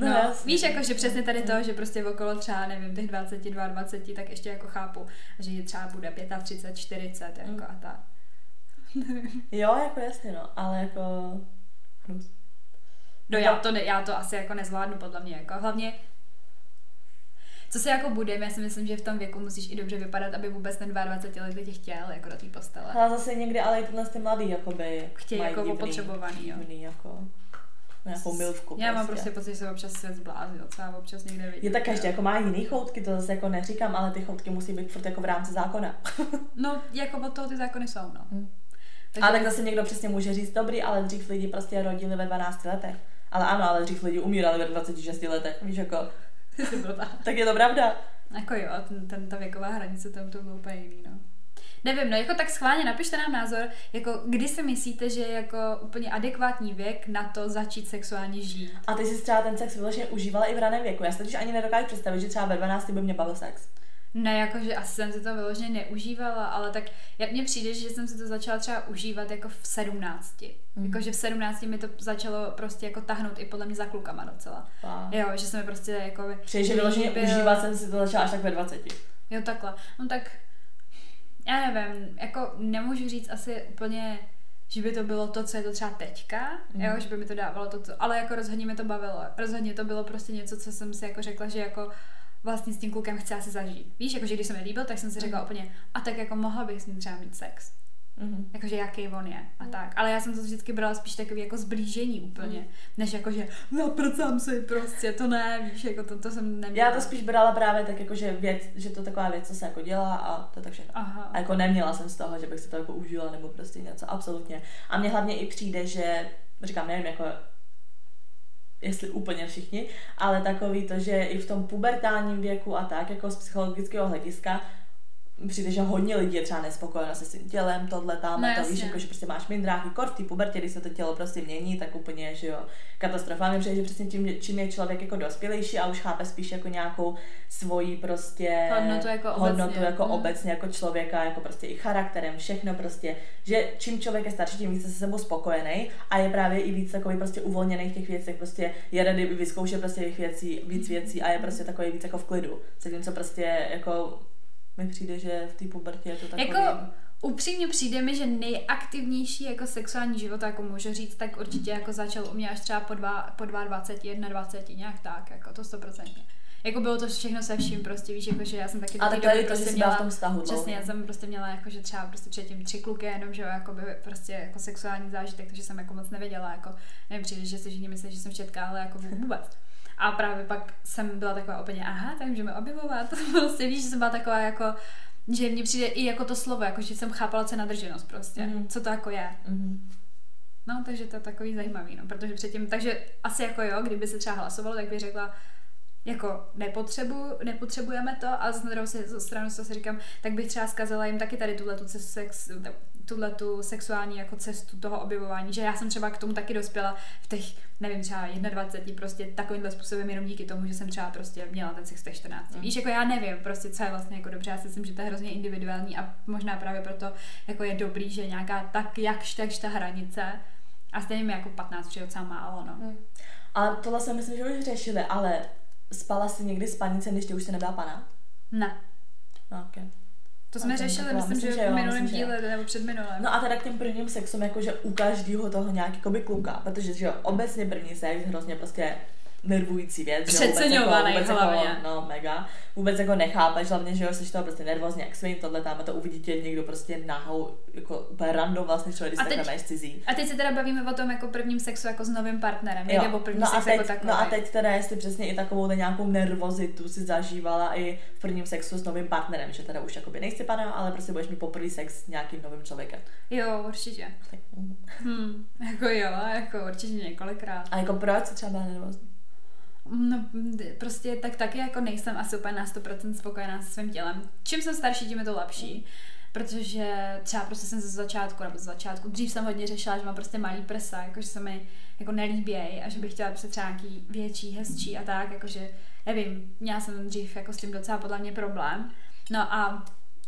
Speaker 2: No,
Speaker 1: No, víš, jako, že přesně tady to, že prostě okolo třeba, nevím, těch 20, 22, tak ještě jako chápu, že jí třeba bude 35, 40, jako
Speaker 2: Mm.
Speaker 1: a tak.
Speaker 2: Jo, jako jasně, no, ale jako hnus.
Speaker 1: No já to, ne, já to asi jako nezvládnu podle mě, jako hlavně co se jako budeme, já si myslím, že v tom věku musíš i dobře vypadat, aby vůbec ten 22 letý tě chtěl jako do té postele.
Speaker 2: Ale zase někdy, ale i tyhle ty mladý, jakoby,
Speaker 1: Chtějí jako
Speaker 2: divný,
Speaker 1: opotřebovaný, jo.
Speaker 2: divný, jako, nějakou milvku.
Speaker 1: Já mám prostě pocit, že se občas svět zbláznil, co já občas někde vidím.
Speaker 2: Je tak každý jako má jiný choutky, to zase jako neříkám, ale ty choutky musí být furt jako v rámci zákona.
Speaker 1: No, jako od toho ty zákony jsou, no.
Speaker 2: Hm.
Speaker 1: Takže,
Speaker 2: A tak zase někdo přesně může říct, dobrý, ale dřív lidi prostě rodili ve 12 letech. Ale ano, ale dřív lidi umírali ve 26 letech, víš jako,
Speaker 1: tak
Speaker 2: je to pravda.
Speaker 1: Jako jo, ten, ten, ta věková hranice tam to bylo úplně jiný, no. Nevím, no jako tak schválně napište nám názor, jako kdy si myslíte, že je jako úplně adekvátní věk na to začít sexuálně žít.
Speaker 2: A ty jsi třeba ten sex vyloženě užívala i v raném věku. Já si totiž ani nedokážu představit, že třeba ve 12 by mě bavil sex.
Speaker 1: Ne, jakože asi jsem si to vyloženě neužívala, ale tak jak mně přijde, že jsem si to začala třeba užívat jako v 17.
Speaker 2: Mhm.
Speaker 1: Jakože v 17 mi to začalo prostě jako tahnout i podle mě za klukama docela.
Speaker 2: Wow.
Speaker 1: Jo, že se mi prostě jako
Speaker 2: Přijde, že vyloženě
Speaker 1: líbil.
Speaker 2: užívat jsem si to začala až tak ve 20.
Speaker 1: Jo, takhle. No tak, já nevím, jako nemůžu říct asi úplně, že by to bylo to, co je to třeba teďka,
Speaker 2: Mhm.
Speaker 1: jo, že by mi to dávalo to, co, ale jako rozhodně mi to bavilo. Rozhodně to bylo prostě něco, co jsem si jako řekla, že jako vlastně s tím klukem chci asi zažít. Víš, jakože když se mi líbil, tak jsem si řekla úplně, a tak jako mohla bych s ním třeba mít sex.
Speaker 2: Mhm.
Speaker 1: Jakože jaký on je a tak. Ale já jsem to vždycky brala spíš takový jako zblížení úplně, než jako, že naprcám si prostě, to ne, víš, jako to, to jsem neměla.
Speaker 2: Já to spíš brala právě tak jako, že, věc, že to taková věc, co se jako dělá a to tak všechno.
Speaker 1: Aha.
Speaker 2: A jako neměla jsem z toho, že bych si to jako užila nebo prostě něco, absolutně. A mně hlavně i přijde, že, říkám, nevím, jako jestli úplně všichni, ale takový to, že i v tom pubertálním věku a tak, jako z psychologického hlediska, přijde, že hodně lidí je třeba nespokojeno se svým tělem, tohle tam,
Speaker 1: No,
Speaker 2: a to víš, jako, že prostě máš mindráky, kor v té pubertě, když se to tělo prostě mění, tak úplně, že jo, katastrofa. Mně přijde, že přesně tím, čím je člověk jako dospělejší a už chápe spíš jako nějakou svoji prostě
Speaker 1: Hodnotu jako
Speaker 2: hodnotu
Speaker 1: obecně.
Speaker 2: jako
Speaker 1: Mm.
Speaker 2: obecně jako člověka, jako prostě i charakterem, všechno prostě, že čím člověk je starší, tím více se sebou spokojený a je právě i víc takový prostě uvolněný v těch věcech, prostě je ready vyzkoušet prostě těch věcí, víc věcí a je prostě takový víc jako v klidu. Zatímco prostě jako mi přijde, že v té pubertě je to takový...
Speaker 1: Jako upřímně přijde mi, že nejaktivnější jako sexuální život, jako můžu říct, tak určitě jako začal u mě až třeba po, dva, po 22, 21, nějak tak, jako to stoprocentně. Jako bylo to všechno se vším prostě, víš, jako že já jsem taky
Speaker 2: a tak je to,
Speaker 1: prostě měla,
Speaker 2: v tom vztahu
Speaker 1: Přesně,
Speaker 2: dlouho.
Speaker 1: já jsem prostě měla jako, že třeba prostě předtím tři kluky, jenom že jako by prostě jako sexuální zážitek, takže jsem jako moc nevěděla, jako nevím, přijde, že si všichni myslí, že jsem štětká, ale jako vůbec. A právě pak jsem byla taková úplně, aha, tak můžeme objevovat. prostě víš, že jsem byla taková jako, že mně přijde i jako to slovo, jako že jsem chápala, co je nadrženost prostě,
Speaker 2: Mhm.
Speaker 1: co to jako je.
Speaker 2: Mhm.
Speaker 1: No, takže to je takový zajímavý, no, protože předtím, takže asi jako jo, kdyby se třeba hlasovalo, tak bych řekla, jako nepotřebu, nepotřebujeme to a z druhou stranu si říkám, tak bych třeba zkazila jim taky tady tuhle tu sex, tuhle tu sexuální jako cestu toho objevování, že já jsem třeba k tomu taky dospěla v těch, nevím, třeba 21, prostě takovýmhle způsobem jenom díky tomu, že jsem třeba prostě měla ten sex v těch 14. Mm. Víš, jako já nevím prostě, co je vlastně jako dobře, já si myslím, že to je hrozně individuální a možná právě proto jako je dobrý, že nějaká tak jakž takž ta hranice a stejně mi jako 15 přijde docela málo, no. Mm.
Speaker 2: Ale tohle jsem myslím, že už řešili, ale spala jsi někdy s panicem, když ty už se nebyla pana?
Speaker 1: Ne.
Speaker 2: No, okay.
Speaker 1: To jsme řešili, myslím, myslím, že, že v minulém díle nebo před minulém.
Speaker 2: No a teda k těm prvním sexům, jakože u každého toho nějaký kluka, protože že obecně první sex hrozně prostě nervující věc.
Speaker 1: Přeceňovaný
Speaker 2: jako,
Speaker 1: hlavně.
Speaker 2: Jako, no, mega. Vůbec jako nechápeš, hlavně, že jo, jsi toho prostě nervózně, jak svým tohle tam to uvidí tě někdo prostě nahou, jako úplně random vlastně člověk, když se teď, cizí.
Speaker 1: A teď se teda bavíme o tom jako prvním sexu jako s novým partnerem, jo. nebo první
Speaker 2: no
Speaker 1: sex
Speaker 2: teď,
Speaker 1: jako takový.
Speaker 2: No a teď teda, jestli přesně i takovou nějakou nervozitu si zažívala i v prvním sexu s novým partnerem, že teda už jakoby nejsi pana, ale prostě budeš mít poprvý sex s nějakým novým člověkem.
Speaker 1: Jo, určitě. Hmm, jako jo, jako určitě několikrát.
Speaker 2: A jako proč se třeba nervózní?
Speaker 1: No, prostě tak taky jako nejsem asi úplně na 100% spokojená se svým tělem. Čím jsem starší, tím je to lepší. Protože třeba prostě jsem ze začátku, nebo ze začátku, dřív jsem hodně řešila, že mám prostě malý prsa, jakože se mi jako nelíbějí a že bych chtěla prostě třeba nějaký větší, hezčí a tak, jakože, nevím, měla jsem dřív jako s tím docela podle mě problém. No a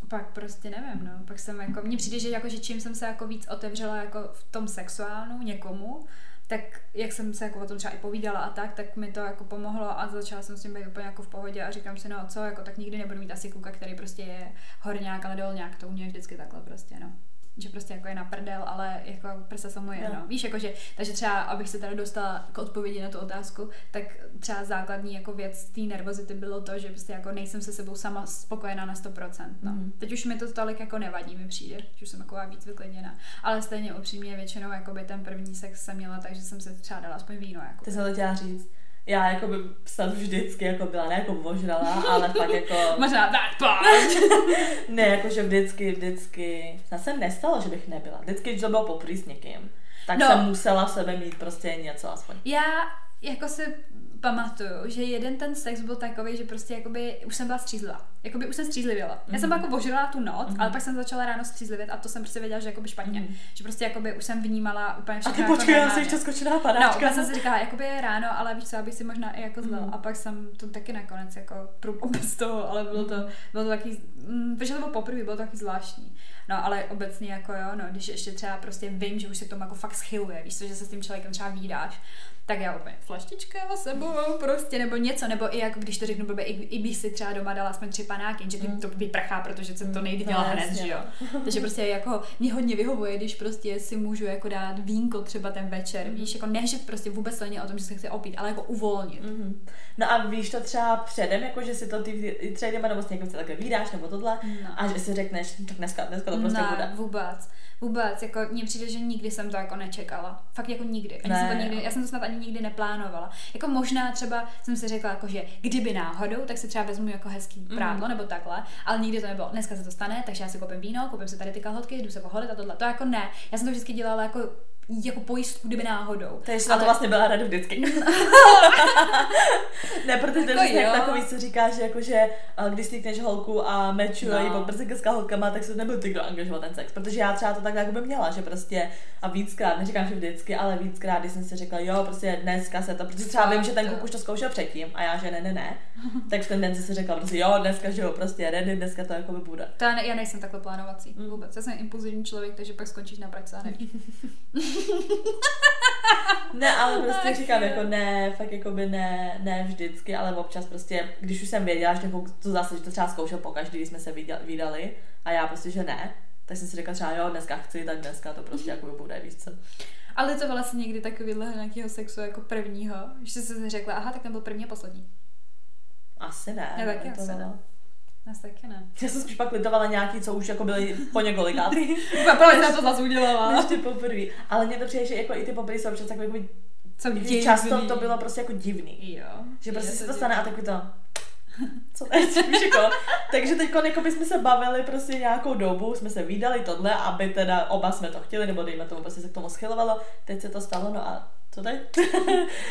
Speaker 1: pak prostě nevím, no, pak jsem jako, mně přijde, že jako, že čím jsem se jako víc otevřela jako v tom sexuálnu někomu, tak jak jsem se jako o tom třeba i povídala a tak, tak mi to jako pomohlo a začala jsem s tím být úplně jako v pohodě a říkám si, no co, jako tak nikdy nebudu mít asi kluka, který prostě je horňák, ale dolňák, to u mě je vždycky takhle prostě, no že prostě jako je na prdel, ale jako prsa jsou moje, no. Víš, jakože, takže třeba, abych se teda dostala k odpovědi na tu otázku, tak třeba základní jako věc té nervozity bylo to, že prostě jako nejsem se sebou sama spokojená na 100%, no. Mm. Teď už mi to tolik jako nevadí, mi přijde, že už jsem taková víc vyklidněná, ale stejně upřímně většinou jako by ten první sex jsem měla, takže jsem se třeba dala aspoň víno, jako.
Speaker 2: Ty se to chtěla říct já jako by snad vždycky jako byla, ne jako ožrala, ale fakt jako...
Speaker 1: Možná tak
Speaker 2: ne, jako že vždycky, vždycky, snad se nestalo, že bych nebyla. Vždycky, když to bylo poprvé s někým, tak no. jsem musela v sebe mít prostě něco aspoň.
Speaker 1: Já jako se pamatuju, že jeden ten sex byl takový, že prostě jakoby už jsem byla střízlivá. Jakoby už jsem střízlivěla. Mm-hmm. Já jsem mhm. jako ožrala tu noc, mm-hmm. ale pak jsem začala ráno střízlivět a to jsem prostě věděla, že jakoby špatně. Mm-hmm. Že prostě jakoby už jsem vnímala úplně všechno.
Speaker 2: A ty počkej, já jsem ještě skočená padáčka.
Speaker 1: No, já jsem si říkala, jakoby je ráno, ale víš co, abych si možná i jako zlel. Mm-hmm. A pak jsem to taky nakonec jako průběh bez toho, ale bylo to, bylo to taky, mm, protože to bylo poprvé, bylo to taky zvláštní. No ale obecně jako jo, no, když ještě třeba prostě vím, že už se k tomu jako fakt schyluje, víš co, že se s tím člověkem třeba výdáš, tak já úplně flaštička sebou prostě, nebo něco, nebo i jako když to řeknu blbě, i, i bych si třeba doma dala aspoň tři panáky, že mm. to vyprchá, protože jsem to mm. nejde dělala no, hned, že jo. Takže prostě jako mě hodně vyhovuje, když prostě si můžu jako dát vínko třeba ten večer, mm. víš, jako ne, že prostě vůbec to není o tom, že se chci opít, ale jako uvolnit. Mm.
Speaker 2: No a víš to třeba předem, jako že si to ty třeba jdeme nebo s někým se takhle vydáš nebo tohle no. a že si řekneš, tak dneska, dneska to prostě
Speaker 1: no,
Speaker 2: bude.
Speaker 1: vůbec. Vůbec, jako mně přijde, že nikdy jsem to jako nečekala. Fakt jako nikdy. Ani ne, jsem to nikdy, já jsem to snad ani nikdy neplánovala. Jako možná třeba jsem si řekla, jako, že kdyby náhodou, tak si třeba vezmu jako hezký mhm. prádlo mm. nebo takhle, ale nikdy to nebylo. Dneska se to stane, takže já si koupím víno, koupím si tady ty kalhotky, jdu se pohodit a tohle. To jako ne. Já jsem to vždycky dělala jako jako pojistku, kdyby náhodou.
Speaker 2: Takže ale... to vlastně byla rada vždycky. ne, protože to je jako takový, co říká, že jakože když stýkneš holku a mečuje no. jí po s kalhotkama, tak se nebyl ty, kdo angažoval ten sex. Protože já třeba to tak jako by měla, že prostě a víckrát, neříkám, že vždycky, ale víckrát, když jsem si řekla, jo, prostě dneska se to, protože třeba vím, že ten kluk už to zkoušel předtím a já, že ne, ne, ne, tak v ten den si řekla prostě, jo, dneska, že jo, prostě ready, dneska to jako by bude.
Speaker 1: To já, ne, já nejsem takhle plánovací mm. vůbec. Já jsem impulzivní člověk, takže pak skončíš na praxi a nevíš.
Speaker 2: Ne, ale prostě Ach, říkám, jako ne, fakt jako by ne, ne vždycky, ale občas prostě, když už jsem věděla, že to zase, že to třeba zkoušel pokaždý, když jsme se vydali a já prostě, že ne, tak jsem si řekla třeba, jo, dneska chci, tak dneska to prostě jako bude, víš co.
Speaker 1: Ale to vlastně někdy takovýhle nějakého sexu jako prvního, že jsi si řekla, aha, tak ten byl první a poslední.
Speaker 2: Asi ne.
Speaker 1: Já taky asi ne. Nás taky ne.
Speaker 2: Já jsem spíš pak litovala nějaký, co už jako byly po několikátý.
Speaker 1: Proč jsem to zase udělala?
Speaker 2: Než ty poprvé. Ale mně to přijde, že jako i ty poprvé jsou občas takové jako co divný. Často to bylo prostě jako divný.
Speaker 1: Jo.
Speaker 2: Že prostě se to stane a takový to co teď, víš, jako. Takže teď jako bychom se bavili prostě nějakou dobu, jsme se vydali tohle, aby teda oba jsme to chtěli, nebo dejme tomu, prostě se k tomu schylovalo, teď se to stalo, no a Co teď?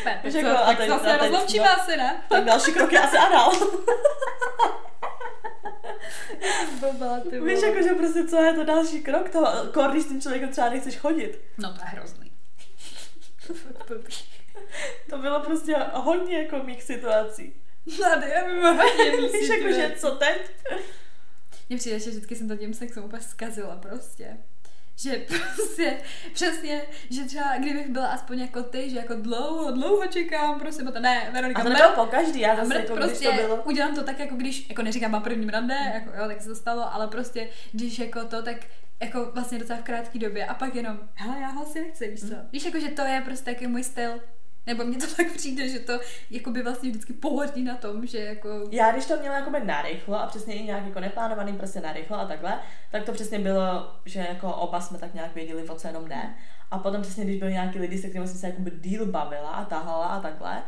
Speaker 1: Tak,
Speaker 2: Víš,
Speaker 1: co,
Speaker 2: jako, a
Speaker 1: tak
Speaker 2: teď-
Speaker 1: zase
Speaker 2: a teď-
Speaker 1: rozloučíme
Speaker 2: no.
Speaker 1: asi, ne?
Speaker 2: tak další krok je asi anal.
Speaker 1: Blbá, ty
Speaker 2: Víš,
Speaker 1: vole.
Speaker 2: jako, že prostě co je to další krok, to, kor, když s tím člověkem třeba nechceš chodit.
Speaker 1: No to je hrozný. To
Speaker 2: bylo prostě hodně jako mých situací.
Speaker 1: Tady, já vím,
Speaker 2: Víš, jako, že co teď?
Speaker 1: Mně přijde, že vždycky jsem to tím sexem úplně zkazila prostě. Že prostě, přesně, že třeba kdybych byla aspoň jako ty, že jako dlouho, dlouho čekám, prostě, to ne, Veronika,
Speaker 2: A to nebylo po každý, já zase jako,
Speaker 1: prostě
Speaker 2: když to bylo.
Speaker 1: udělám to tak, jako když, jako neříkám mám prvním rande, jako jo, tak se to stalo, ale prostě, když jako to, tak jako vlastně docela v krátké době a pak jenom, hele, já ho asi nechci, víš co. Víš, jako, že to je prostě taky můj styl. Nebo mně to tak přijde, že to jako by vlastně vždycky pohodí na tom, že jako...
Speaker 2: Já když to měla jako narychlo a přesně i nějak jako neplánovaný prostě narychlo a takhle, tak to přesně bylo, že jako oba jsme tak nějak věděli, o co jenom jde. A potom přesně, když byli nějaký lidi, se kterými jsem se jako díl bavila a tahala a takhle,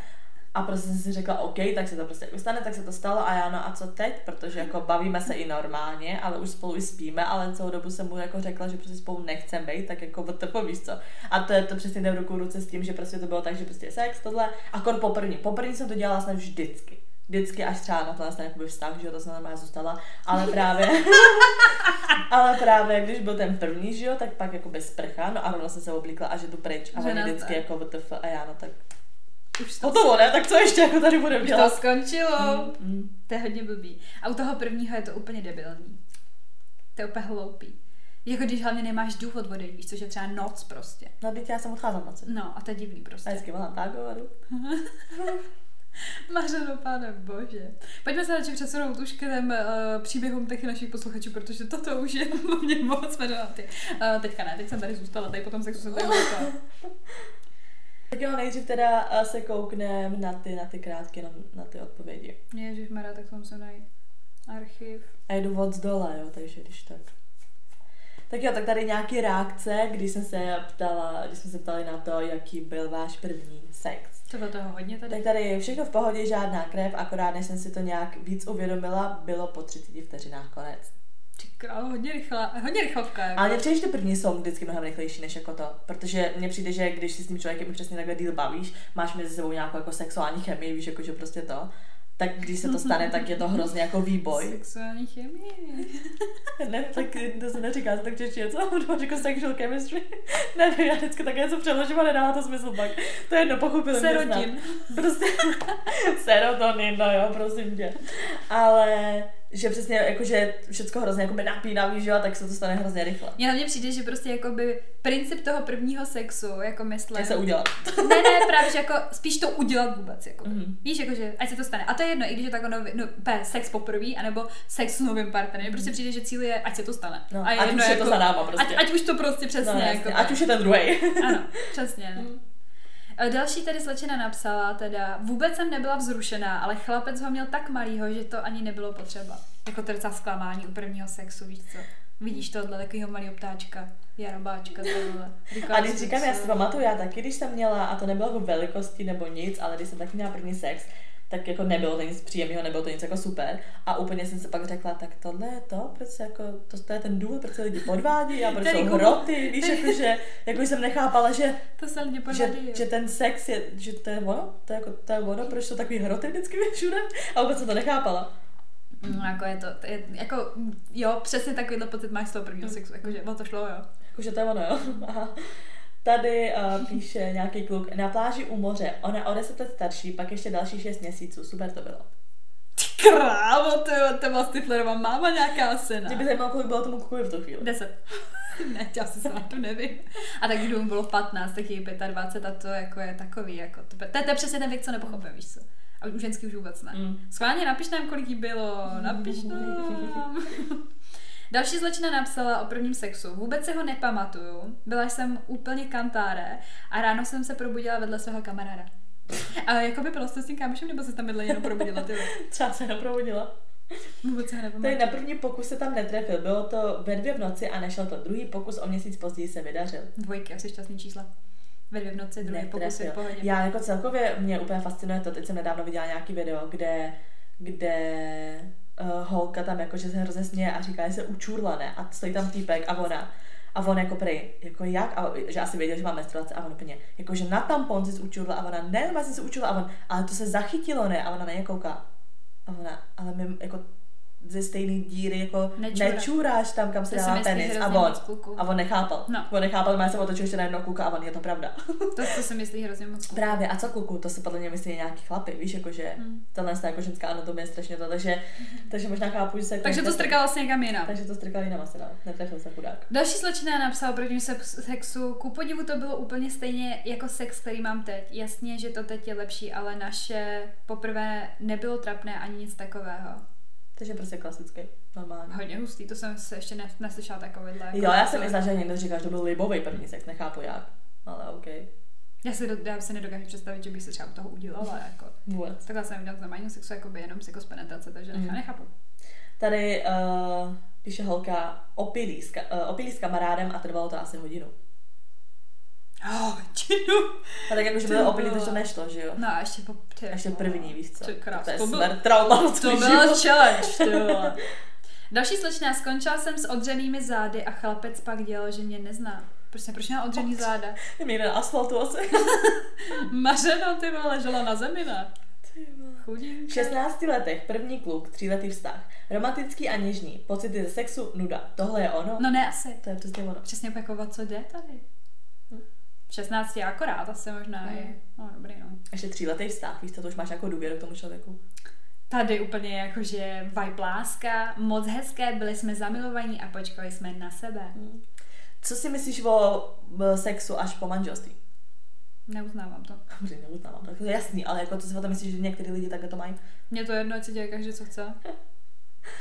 Speaker 2: a prostě jsem si řekla, OK, tak se to prostě jako stane, tak se to stalo a já no a co teď, protože jako bavíme se i normálně, ale už spolu i spíme, ale celou dobu jsem mu jako řekla, že prostě spolu nechcem být, tak jako to víš co. A to je to přesně jde v ruku v ruce s tím, že prostě to bylo tak, že prostě sex, tohle, a kor poprvní. Poprvní jsem to dělala snad vždycky. Vždycky až třeba na tenhle ten jakoby vztah, že jo, to jsem normálně zůstala, ale právě, ale právě, když byl ten první, že jo, tak pak jako bez sprcha, no a rovno jsem se oblíkla a že tu pryč a
Speaker 1: Že
Speaker 2: vždycky jako WTF a já no tak
Speaker 1: Už to,
Speaker 2: hotovo, ne, tak co ještě jako tady budeme
Speaker 1: už to
Speaker 2: dělat?
Speaker 1: skončilo.
Speaker 2: Mm, mm.
Speaker 1: To je hodně blbý. A u toho prvního je to úplně debilní. To je úplně hloupý. Jako když hlavně nemáš důvod odejít, víš, což je třeba noc prostě.
Speaker 2: No, teď já jsem odcházela cestu.
Speaker 1: No a to je divný
Speaker 2: A
Speaker 1: prostě.
Speaker 2: hezky volám tágo a jdu.
Speaker 1: Mařeno, pane bože. Pojďme se radši přesunout už k těm uh, příběhům těch našich posluchačů, protože toto už je mě moc směřovatý. Uh, teďka ne, teď jsem tady zůstala, tady potom sexu jsem tady zůstala.
Speaker 2: Tak jo, nejdřív teda a, se koukneme na ty, na ty krátké, na, na ty odpovědi.
Speaker 1: Ježišmarja, tak to musím najít. Archiv.
Speaker 2: A jdu od zdola, jo, takže když tak. Tak jo, tak tady nějaký reakce, když jsem se ptala, když jsme se ptali na to, jaký byl váš první sex.
Speaker 1: To bylo toho hodně tady.
Speaker 2: Tak tady všechno v pohodě, žádná krev, akorát než jsem si to nějak víc uvědomila, bylo po 30 vteřinách konec.
Speaker 1: Král, hodně rychlá, hodně rychlovka. Jako.
Speaker 2: Ale mně přijde, že ty první jsou vždycky mnohem rychlejší než jako to, protože mně přijde, že když si s tím člověkem přesně takhle díl bavíš, máš mezi sebou nějakou jako sexuální chemii, víš, jako že prostě to, tak když se to stane, tak je to hrozně jako výboj.
Speaker 1: Sexuální chemie.
Speaker 2: Ne, tak to se neříká, tak čeště, co? Máš jako sexual chemistry. ne, já vždycky také něco přeložím a nedává to smysl pak. To je jedno, pochopili mě snad.
Speaker 1: Serotin.
Speaker 2: Prostě serotonin, no jo, prosím tě. Ale že přesně jakože všechno hrozně jako napínavý, že jo, tak se to stane hrozně rychle.
Speaker 1: Mně hlavně přijde, že prostě jakoby princip toho prvního sexu, jako myslím.
Speaker 2: Jak se udělat.
Speaker 1: ne, ne, právě, že jako spíš to udělat vůbec, jako.
Speaker 2: Mhm.
Speaker 1: Víš, jako, že ať se to stane. A to je jedno, i když je to jako nový, no, pe, sex poprvé, anebo sex s novým partnerem. Prostě přijde, že cíl je, ať se to stane.
Speaker 2: No,
Speaker 1: a je
Speaker 2: ať
Speaker 1: jedno,
Speaker 2: už je
Speaker 1: jako,
Speaker 2: to za náma prostě.
Speaker 1: Ať, ať už to prostě přesně,
Speaker 2: no, jasně,
Speaker 1: jako.
Speaker 2: ať už je ten druhý.
Speaker 1: Ano, přesně.
Speaker 2: Mm.
Speaker 1: No. E, Další tady slečena napsala teda, vůbec jsem nebyla vzrušená, ale chlapec ho měl tak malýho, že to ani nebylo potřeba. Jako to docela zklamání u prvního sexu, víš co? Vidíš tohle takového malého ptáčka, jarabáčka, tohle.
Speaker 2: A když říkám, já si pamatuju, já taky, když jsem měla, a to nebylo jako velikosti nebo nic, ale když jsem taky měla první sex, tak jako nebylo to nic příjemného, nebylo to nic jako super. A úplně jsem si pak řekla, tak tohle je to, proč se jako, to, to je ten důvod, proč se lidi podvádí a proč jsou hroty, víš, jako, že, jako jsem nechápala, že,
Speaker 1: To se lidi
Speaker 2: že,
Speaker 1: podvádí.
Speaker 2: že, ten sex je, že to je ono, to je, jako, to je ono, proč jsou takový hroty vždycky všude. A vůbec jsem to nechápala.
Speaker 1: No, jako je to, je, jako, jo, přesně takovýhle pocit máš z toho prvního sexu, jakože to šlo, jo.
Speaker 2: Jakože to je ono, jo. Aha. Tady uh, píše nějaký kluk, na pláži u moře, ona o 10 let starší, pak ještě další 6 měsíců, super to bylo.
Speaker 1: Ty krávo, to, je- to byla Stiflerová máma nějaká syna.
Speaker 2: Mě by zajímalo, kolik bylo tomu kukovi v tu chvíli.
Speaker 1: Deset. ne, já si se na to nevím. A tak když mu bylo 15, tak je 25 a to jako je takový, jako, to, to, to je přesně ten věk, co nepochopím, víš co. A u ženský už vůbec ne.
Speaker 2: Mm.
Speaker 1: Schválně napiš nám, kolik jí bylo, napiš nám. Další zlečna napsala o prvním sexu. Vůbec se ho nepamatuju. Byla jsem úplně kantáre a ráno jsem se probudila vedle svého kamaráda. A jako by bylo jste s tím kámošem, nebo se tam vedle jenom probudila, ty?
Speaker 2: Třeba se neprovodila.
Speaker 1: Vůbec se ho
Speaker 2: Tady na první pokus se tam netrefil, bylo to ve dvě v noci a nešel to. Druhý pokus o měsíc později se vydařil.
Speaker 1: Dvojky, asi šťastný čísla. Ve dvě v noci, druhý pokus je v pohodě.
Speaker 2: Já jako celkově mě úplně fascinuje to, teď jsem nedávno viděla nějaký video, kde, kde uh, holka tam jakože se hrozně směje a říká, že se učurla, ne? A stojí tam týpek a ona. A on jako prej, jako jak? A že asi věděl, že má menstruaci a on úplně, jako že na tampon si učila a ona, ne, já jsem se učila a on, ale to se zachytilo, ne? A ona na ně kouká. A ona, ale my jako ze stejné díry jako
Speaker 1: Nečura.
Speaker 2: nečůráš tam, kam se
Speaker 1: To
Speaker 2: dává penis. A on, a on nechápal.
Speaker 1: No.
Speaker 2: On nechápal, má se otočil ještě na jednou kluka a on, je to pravda.
Speaker 1: To, to si myslí hrozně moc. kluků.
Speaker 2: Právě, a co kluku, to si podle mě myslí nějaký chlapy, víš, jakože
Speaker 1: Hmm.
Speaker 2: tenhle jako ženská anatomie je strašně to, takže, takže možná chápu, že se... jako
Speaker 1: Takže to strkal vlastně někam jinam.
Speaker 2: Takže to strkal jinam asi, no. Netrefil se chudák.
Speaker 1: Další slečna napsala proti sexu. Ku podivu to bylo úplně stejně jako sex, který mám teď. Jasně, že to teď je lepší, ale naše poprvé nebylo trapné ani nic takového.
Speaker 2: Takže prostě klasický, normální.
Speaker 1: Hodně hustý, to jsem se ještě ne, neslyšela takovýhle. Jako
Speaker 2: Jo, já jsem myslela, že někdo říká, že to byl libový první sex, nechápu jak. Ale OK.
Speaker 1: Já si, já si nedokážu představit, že bych se třeba u toho udělala. Jako.
Speaker 2: Vůbec.
Speaker 1: Takhle jsem z normálního sexu, jako by jenom jako z penetrace, takže mm. nechápu.
Speaker 2: Tady uh, píše holka opilý s, ka- uh, opilý s kamarádem a trvalo to asi hodinu.
Speaker 1: Oh.
Speaker 2: A tak jakože bylo
Speaker 1: vole.
Speaker 2: takže to nešlo, že jo?
Speaker 1: No a ještě po... Ty,
Speaker 2: Ještě první, víš co?
Speaker 1: Krás,
Speaker 2: to je
Speaker 1: to bylo-
Speaker 2: smrt, trauma
Speaker 1: To byla challenge. Další slečna, skončila jsem s odřenými zády a chlapec pak dělal, že mě nezná. Prostě proč měla odřený záda?
Speaker 2: Je někde na asfaltu asi.
Speaker 1: Mařeno, ty vole, ležela na zemi, ne? Chudinka.
Speaker 2: 16 letech, první kluk, tříletý vztah. Romantický a něžný, pocity ze sexu, nuda. Tohle je ono?
Speaker 1: No ne asi.
Speaker 2: To je přesně ono.
Speaker 1: Přesně jako co jde tady?
Speaker 2: Hm.
Speaker 1: V 16 je akorát asi možná
Speaker 2: Hm.
Speaker 1: i. No dobrý, no.
Speaker 2: Ještě tříletý vztah, víš to už máš jako důvěru k tomu člověku.
Speaker 1: Tady úplně jakože vibe láska, moc hezké, byli jsme zamilovaní a počkali jsme na sebe.
Speaker 2: Co si myslíš o sexu až po manželství?
Speaker 1: Neuznávám to.
Speaker 2: Dobře, neuznávám, tak to je jasný, ale jako co si o tom myslíš, že některý lidi takhle to mají?
Speaker 1: Mně to jedno, ať si děje každý, co chce.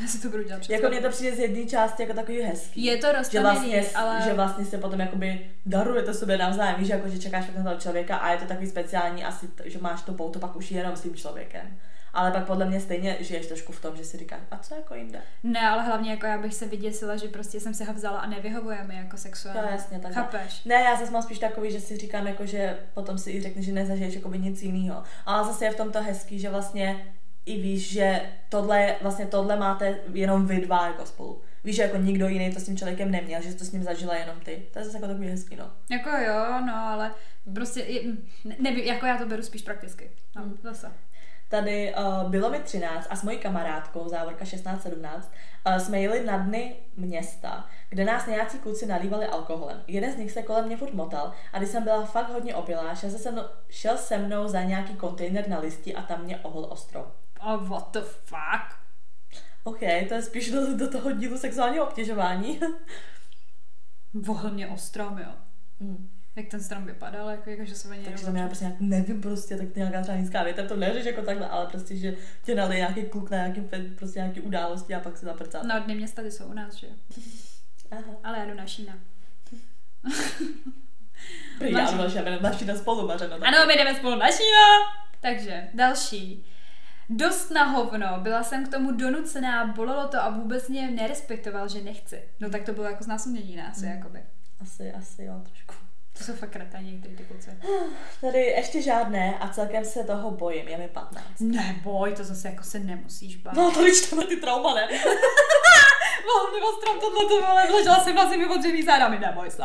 Speaker 1: Já si to budu dělat
Speaker 2: Jako mně to přijde z jedné části jako takový hezký.
Speaker 1: Je to
Speaker 2: že
Speaker 1: roztomilý,
Speaker 2: vlastně,
Speaker 1: ale...
Speaker 2: že vlastně se potom jakoby darujete sobě navzájem, víš, jako že čekáš na toho člověka a je to takový speciální asi, že máš to pouto pak už jenom s tím člověkem. Ale pak podle mě stejně žiješ trošku v tom, že si říkáš, a co jako jinde?
Speaker 1: Ne, ale hlavně jako já bych se vyděsila, že prostě jsem si ho vzala a nevyhovuje mi jako sexuálně.
Speaker 2: Jo, jasně, tak.
Speaker 1: Chápeš?
Speaker 2: Ne, já zase mám spíš takový, že si říkám, jako, že potom si i řekne, že nezažiješ jakoby nic jiného. Ale zase je v tom to hezký, že vlastně i víš, že tohle, vlastně tohle máte jenom vy dva jako spolu. Víš, že jako nikdo jiný to s tím člověkem neměl, že jsi to s ním zažila jenom ty. To je zase jako takový hezký, no.
Speaker 1: Jako jo, no, ale prostě, nevím, jako já to beru spíš prakticky. No,
Speaker 2: Hmm.
Speaker 1: zase.
Speaker 2: Tady uh, bylo mi 13 a s mojí kamarádkou, závorka 16-17, uh, jsme jeli na dny města, kde nás nějací kluci nalívali alkoholem. Jeden z nich se kolem mě furt motal a když jsem byla fakt hodně opilá, šel se, mnou, šel se mnou za nějaký kontejner na listi a tam mě ohl ostro.
Speaker 1: Oh, what the fuck?
Speaker 2: OK, to je spíš do, do toho dílu sexuálního obtěžování.
Speaker 1: Vohl mě o strom, jo.
Speaker 2: Hmm.
Speaker 1: Jak ten strom vypadal, jako, jako že se něj
Speaker 2: Takže tam já prostě nějak, nevím prostě, tak nějaká třeba nízká větev, to neřeš jako takhle, ale prostě, že tě nalije nějaký kluk na nějaký, prostě nějaký události a pak se zaprcá.
Speaker 1: No, dny města ty jsou u nás, že jo.
Speaker 2: Aha.
Speaker 1: Ale já jdu na Šína.
Speaker 2: Prý, já byl, že naši na spolu, Mařeno.
Speaker 1: Ano, my jdeme spolu na Šína. Takže, další. Dost na hovno, byla jsem k tomu donucená, bolelo to a vůbec mě nerespektoval, že nechci. No tak to bylo jako znásilnění nás,
Speaker 2: Mm.
Speaker 1: jakoby.
Speaker 2: Asi, asi jo, trošku.
Speaker 1: To jsou fakt kretani, některý ty kluci.
Speaker 2: Tady ještě žádné a celkem se toho bojím, je mi 15.
Speaker 1: Neboj, to zase jako se nemusíš bát.
Speaker 2: No, tady čteme ty trauma, ne?
Speaker 1: Mohl mi ostrom tohle to vole, ležela jsem na zemi odřený zádami, neboj se.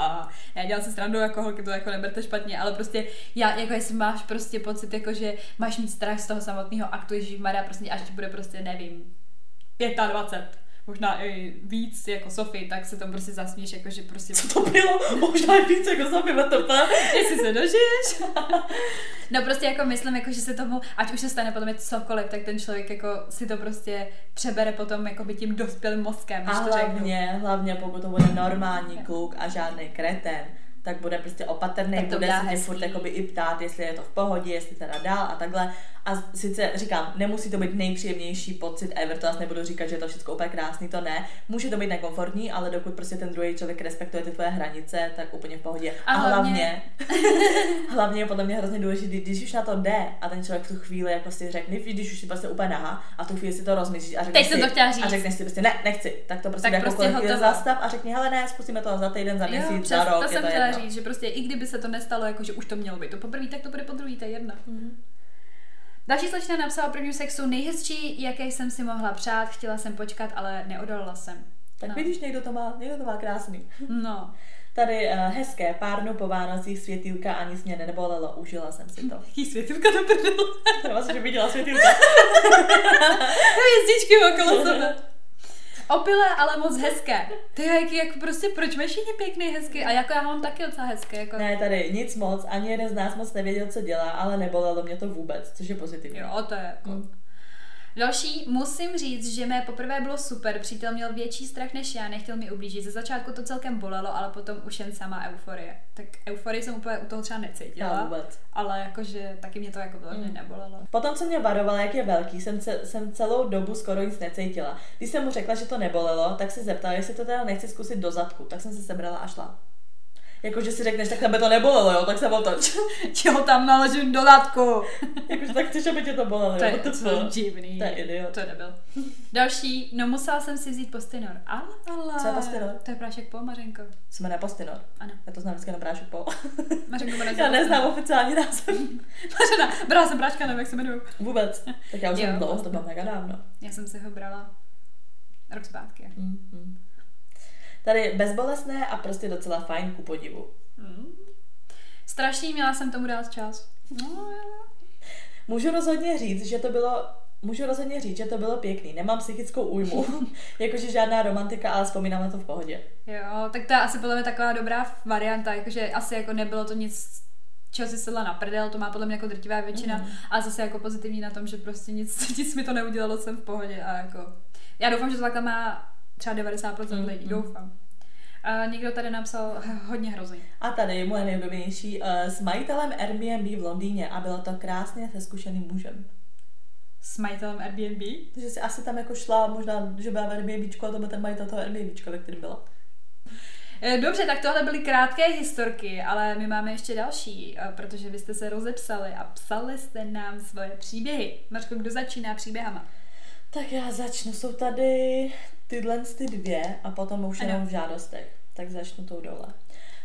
Speaker 1: Já dělám si strandu jako holky, to jako neberte špatně, ale prostě já, jako jestli máš prostě pocit, jako že máš mít strach z toho samotného aktu, Ježíš Maria, prostě až ti bude prostě, nevím, 25, možná i víc jako Sofie, tak se tomu prostě zasměš, jako že prostě...
Speaker 2: Co to bylo? Možná i víc jako zabývat to
Speaker 1: Jestli se dožiješ. no prostě jako myslím, jako že se tomu, ať už se stane potom je cokoliv, tak ten člověk jako si to prostě přebere potom jako by tím dospělým mozkem,
Speaker 2: A
Speaker 1: to řeknu.
Speaker 2: hlavně, hlavně pokud to bude normální kluk a žádný kreten, tak bude prostě opatrný, bude se tě furt jakoby i ptát, jestli je to v pohodě, jestli teda dál a takhle. A sice říkám, nemusí to být nejpříjemnější pocit ever, to zase nebudu říkat, že je to všechno úplně krásný, to ne. Může to být nekomfortní, ale dokud prostě ten druhý člověk respektuje ty tvoje hranice, tak úplně v pohodě.
Speaker 1: A
Speaker 2: A,
Speaker 1: hlavně-
Speaker 2: hlavně, je podle mě hrozně důležité, když už na to jde a ten člověk v tu chvíli jako si řekne, když už si prostě úplně nahá a v tu chvíli si to rozmyslíš a řekneš
Speaker 1: jsem
Speaker 2: si,
Speaker 1: to chtěla říct.
Speaker 2: a řekneš si prostě ne, nechci, tak to prostě
Speaker 1: Tak
Speaker 2: jako
Speaker 1: prostě hotovo.
Speaker 2: zastav a řekni, hele ne, zkusíme to za týden, za měsíc,
Speaker 1: jo,
Speaker 2: za
Speaker 1: přes,
Speaker 2: rok,
Speaker 1: to
Speaker 2: je
Speaker 1: jsem
Speaker 2: to
Speaker 1: chtěla
Speaker 2: jedno.
Speaker 1: říct, že prostě i kdyby se to nestalo, jako že už to mělo být to poprvé, tak to bude po druhý, to je jedno.
Speaker 2: Mhm.
Speaker 1: Další slečna napsala o prvním sexu nejhezčí, jaké jsem si mohla přát, chtěla jsem počkat, ale neodolala jsem.
Speaker 2: Tak
Speaker 1: No.
Speaker 2: vidíš, někdo to má, někdo to má krásný.
Speaker 1: No.
Speaker 2: Tady uh, hezké pár dnů po Vánocích světýlka ani mě nebolelo, užila jsem si to.
Speaker 1: Jaký světilka do prdele.
Speaker 2: Já vlastně, že viděla světýlka.
Speaker 1: Hvězdičky okolo sebe. Opilé, ale moc hezké. Ty jak, jak prostě, proč máš všichni pěkný, hezký? A jako já mám taky docela hezké. Jako...
Speaker 2: Ne, tady nic moc, ani jeden z nás moc nevěděl, co dělá, ale nebolelo mě to vůbec, což je pozitivní.
Speaker 1: Jo, to je jako...
Speaker 2: Mm.
Speaker 1: Další, musím říct, že mé poprvé bylo super, přítel měl větší strach než já, nechtěl mi ublížit. Ze začátku to celkem bolelo, ale potom už jen sama euforie. Tak euforii jsem úplně u toho třeba
Speaker 2: Já
Speaker 1: necítila,
Speaker 2: vůbec.
Speaker 1: ale jakože taky mě to jako bylo,
Speaker 2: Mm.
Speaker 1: nebolelo.
Speaker 2: Potom, co mě varoval, jak je velký, jsem, ce, jsem celou dobu skoro nic necítila. Když jsem mu řekla, že to nebolelo, tak se zeptal, jestli to teda nechci zkusit do zadku, tak jsem se sebrala a šla. Jakože si řekneš, tak tebe to nebolelo, jo, tak se otoč.
Speaker 1: Čeho tam naložím do zadku?
Speaker 2: Jakože tak chceš, aby tě to bolelo,
Speaker 1: To
Speaker 2: jo,
Speaker 1: je
Speaker 2: to
Speaker 1: to divný.
Speaker 2: To je idiot.
Speaker 1: To nebyl. Další, no musela jsem si vzít postinor. Ale, ale.
Speaker 2: Co je Postinor?
Speaker 1: To je prášek po, Mařenko.
Speaker 2: Se jmenuje Postinor.
Speaker 1: Ano.
Speaker 2: Já to znám vždycky na prášek po.
Speaker 1: Mařenko jmenuje
Speaker 2: Já neznám oficiální název.
Speaker 1: Mařena, brala jsem práška, nevím, jak se jmenuju.
Speaker 2: Vůbec. Tak já už
Speaker 1: Jo.
Speaker 2: jsem dlouho, to bylo mega dávno.
Speaker 1: Já jsem si ho brala rok zpátky.
Speaker 2: Mm, mm. Tady bezbolestné a prostě docela fajn ku podivu.
Speaker 1: Mm. Strašný, měla jsem tomu dát čas. No.
Speaker 2: Můžu rozhodně říct, že to bylo Můžu rozhodně říct, že to bylo pěkný. Nemám psychickou újmu. Jakože žádná romantika, ale vzpomínám na to v pohodě.
Speaker 1: jo, tak to asi podle mě taková dobrá varianta, jakože asi jako nebylo to nic čeho si sedla na prdel, to má podle mě jako drtivá většina,
Speaker 2: Mhm.
Speaker 1: a zase jako pozitivní na tom, že prostě nic, nic mi to neudělalo, jsem v pohodě a jako, já doufám, že to takhle má třeba 90%
Speaker 2: Mhm.
Speaker 1: lidí, doufám. A někdo tady napsal "H- hodně hrozný.
Speaker 2: A tady moje nejoblíbenější uh, s majitelem Airbnb v Londýně a bylo to krásně se zkušeným mužem.
Speaker 1: S majitelem Airbnb?
Speaker 2: Takže si asi tam jako šla, možná, že byla v Airbnbčku a to byl ten majitel toho Airbnbčka, ve kterém byla.
Speaker 1: Eh, Dobře, tak tohle byly krátké historky, ale my máme ještě další, eh, protože vy jste se rozepsali a psali jste nám svoje příběhy. Mařko, kdo začíná příběhama?
Speaker 2: Tak já začnu. Jsou tady tyhle ty dvě a potom už
Speaker 1: Ano.
Speaker 2: jenom v žádostech. Tak začnu tou dole.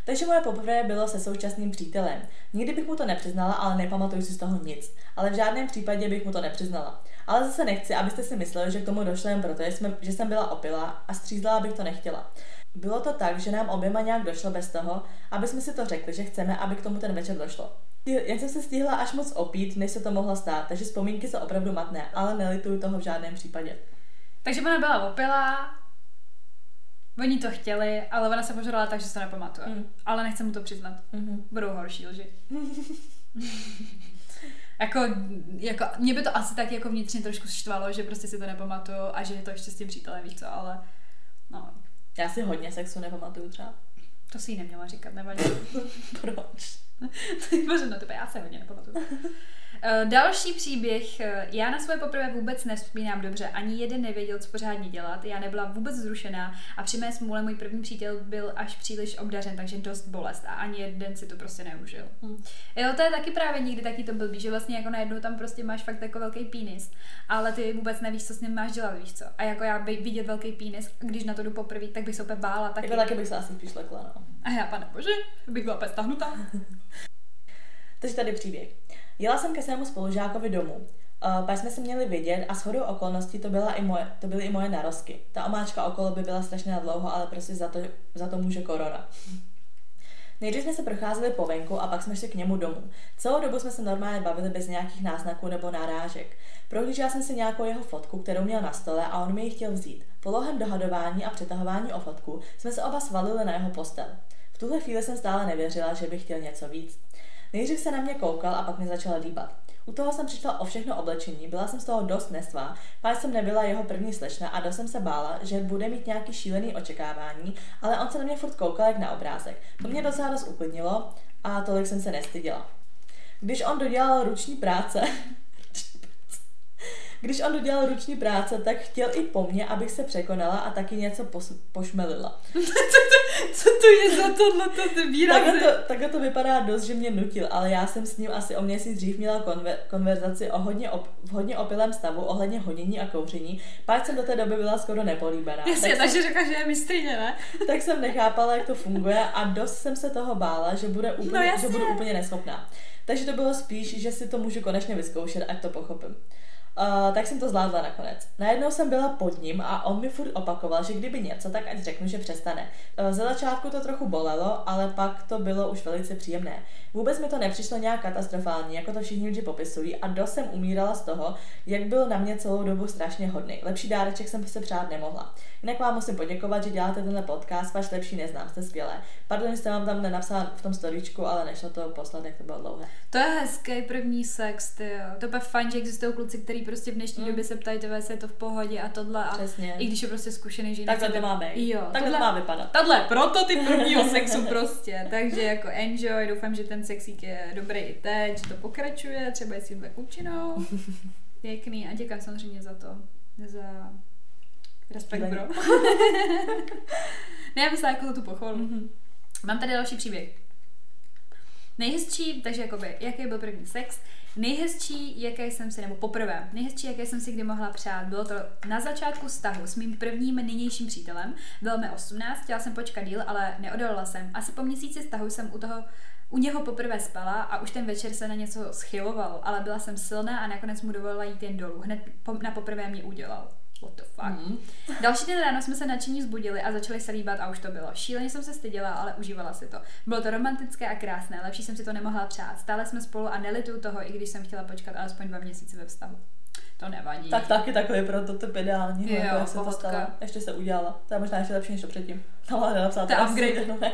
Speaker 2: Takže moje poprvé bylo se současným přítelem. Nikdy bych mu to nepřiznala, ale nepamatuju si z toho nic. Ale v žádném případě bych mu to nepřiznala. Ale zase nechci, abyste si mysleli, že k tomu došlo jen proto, že, jsme, že jsem byla opila a střízla bych to nechtěla. Bylo to tak, že nám oběma nějak došlo bez toho, aby jsme si to řekli, že chceme, aby k tomu ten večer došlo. Jen jsem se stihla až moc opít, než se to mohlo stát, takže vzpomínky jsou opravdu matné, ale nelituju toho v žádném případě.
Speaker 1: Takže ona byla opilá, oni to chtěli, ale ona se požádala tak, že se to nepamatuje.
Speaker 2: Mm.
Speaker 1: Ale nechce mu to přiznat.
Speaker 2: Mhm.
Speaker 1: Budou horší lži. jako, jako, mě by to asi tak jako vnitřně trošku štvalo, že prostě si to nepamatuju a že je to ještě s tím přítelem, víš co, ale no,
Speaker 2: Já si hodně sexu nepamatuju třeba.
Speaker 1: to si jí neměla říkat, nevadí.
Speaker 2: Proč?
Speaker 1: Bože, no tebe já se hodně nepamatuju. Eh, Další příběh. eh, Já na svoje poprvé vůbec nevzpomínám dobře. Ani jeden nevěděl, co pořádně dělat. Já nebyla vůbec zrušená a při mé smůle můj první přítel byl až příliš obdařen, takže dost bolest a ani jeden si to prostě neužil.
Speaker 2: Hm.
Speaker 1: Jo, to je taky právě někdy taky to blbý, že vlastně jako najednou tam prostě máš fakt jako velký penis, ale ty vůbec nevíš, co s ním máš dělat, víš co. A jako já by vidět velký penis, když na to jdu poprvé, tak bych se úplně bála taky.
Speaker 2: Jako taky bych se asi spíš lekla, no.
Speaker 1: A já, pane bože, bych byla úplně stahnutá.
Speaker 2: Takže tady příběh. Jela jsem ke svému spolužákovi domů. Uh, pak jsme se měli vidět a shodou okolností to, byla i moje, to byly i moje narozky. Ta omáčka okolo by byla strašně dlouho, ale prostě za to, za to může korona. Nejdřív jsme se procházeli po venku a pak jsme šli k němu domů. Celou dobu jsme se normálně bavili bez nějakých náznaků nebo narážek. Prohlížela jsem si nějakou jeho fotku, kterou měl na stole a on mi ji chtěl vzít. Po dlouhém dohadování a přetahování o fotku jsme se oba svalili na jeho postel. V tuhle chvíli jsem stále nevěřila, že by chtěl něco víc. Nejdřív se na mě koukal a pak mě začal líbat. U toho jsem přišla o všechno oblečení, byla jsem z toho dost nesvá, pak jsem nebyla jeho první slečna a dost jsem se bála, že bude mít nějaký šílený očekávání, ale on se na mě furt koukal jak na obrázek. To mě docela dost uklidnilo a tolik jsem se nestyděla. Když on dodělal ruční práce, když on dodělal ruční práce, tak chtěl i po mně, abych se překonala a taky něco pos- pošmelila.
Speaker 1: Co to je za tohle ty výrazy?
Speaker 2: Takhle to, takhle to vypadá dost, že mě nutil, ale já jsem s ním asi o měsíc dřív měla konver, konverzaci o hodně op, v hodně opilém stavu ohledně hodění a kouření, pak jsem do té doby byla skoro nepolíbená.
Speaker 1: Jasně,
Speaker 2: tak,
Speaker 1: takže řekla, že je mistrině, ne?
Speaker 2: tak jsem nechápala, jak to funguje a dost jsem se toho bála, že, bude úplně,
Speaker 1: No jasně.
Speaker 2: že budu úplně neschopná. Takže to bylo spíš, že si to můžu konečně vyzkoušet, ať to pochopím. Uh, tak jsem to zvládla nakonec. Najednou jsem byla pod ním a on mi furt opakoval, že kdyby něco, tak ať řeknu, že přestane. Uh, za začátku to trochu bolelo, ale pak to bylo už velice příjemné. Vůbec mi to nepřišlo nějak katastrofální, jako to všichni lidi popisují a dost jsem umírala z toho, jak byl na mě celou dobu strašně hodný. Lepší dáreček jsem se přát nemohla. Jinak vám musím poděkovat, že děláte tenhle podcast, váš lepší neznám, jste skvělé. Pardon, že jsem vám tam nenapsala v tom storičku, ale nešlo to poslat, jak to bylo dlouhé.
Speaker 1: To je hezký první sex, ty. To je fajn, že existují kluci, kteří prostě v dnešní mm. době se ptají, tebe, je to v pohodě a tohle. A
Speaker 2: Přesně.
Speaker 1: I když je prostě zkušený, že
Speaker 2: Takhle to má být.
Speaker 1: Jo,
Speaker 2: Takhle tohle, to má vypadat.
Speaker 1: Tohle prototyp prvního sexu prostě. Takže jako enjoy, doufám, že ten sexík je dobrý i teď, že to pokračuje, třeba i s tímhle klučinou. Pěkný a děkuji samozřejmě za to. Za respekt, bro. ne, já myslím jako za tu pochvalu. Mm-hmm. Mám tady další příběh. Nejhezčí, takže jakoby, jaký byl první sex, Nejhezčí, jaké jsem si, nebo poprvé, nejhezčí, jaké jsem si kdy mohla přát, bylo to na začátku vztahu s mým prvním nynějším přítelem. Bylo mi 18, chtěla jsem počkat díl, ale neodolala jsem. Asi po měsíci vztahu jsem u toho u něho poprvé spala a už ten večer se na něco schyloval, ale byla jsem silná a nakonec mu dovolila jít jen dolů. Hned po, na poprvé mě udělal. What the fuck. Mm. Další den ráno jsme se nadšení zbudili a začali se líbat a už to bylo. Šíleně jsem se styděla, ale užívala si to. Bylo to romantické a krásné, lepší jsem si to nemohla přát. Stále jsme spolu a nelituju toho, i když jsem chtěla počkat alespoň dva měsíce ve vztahu. To nevadí.
Speaker 2: Tak taky takový pro to typ ideální,
Speaker 1: jo,
Speaker 2: jak se to stalo. Ještě se udělala. To je možná ještě lepší než to předtím. No, ale napsat.
Speaker 1: To upgrade.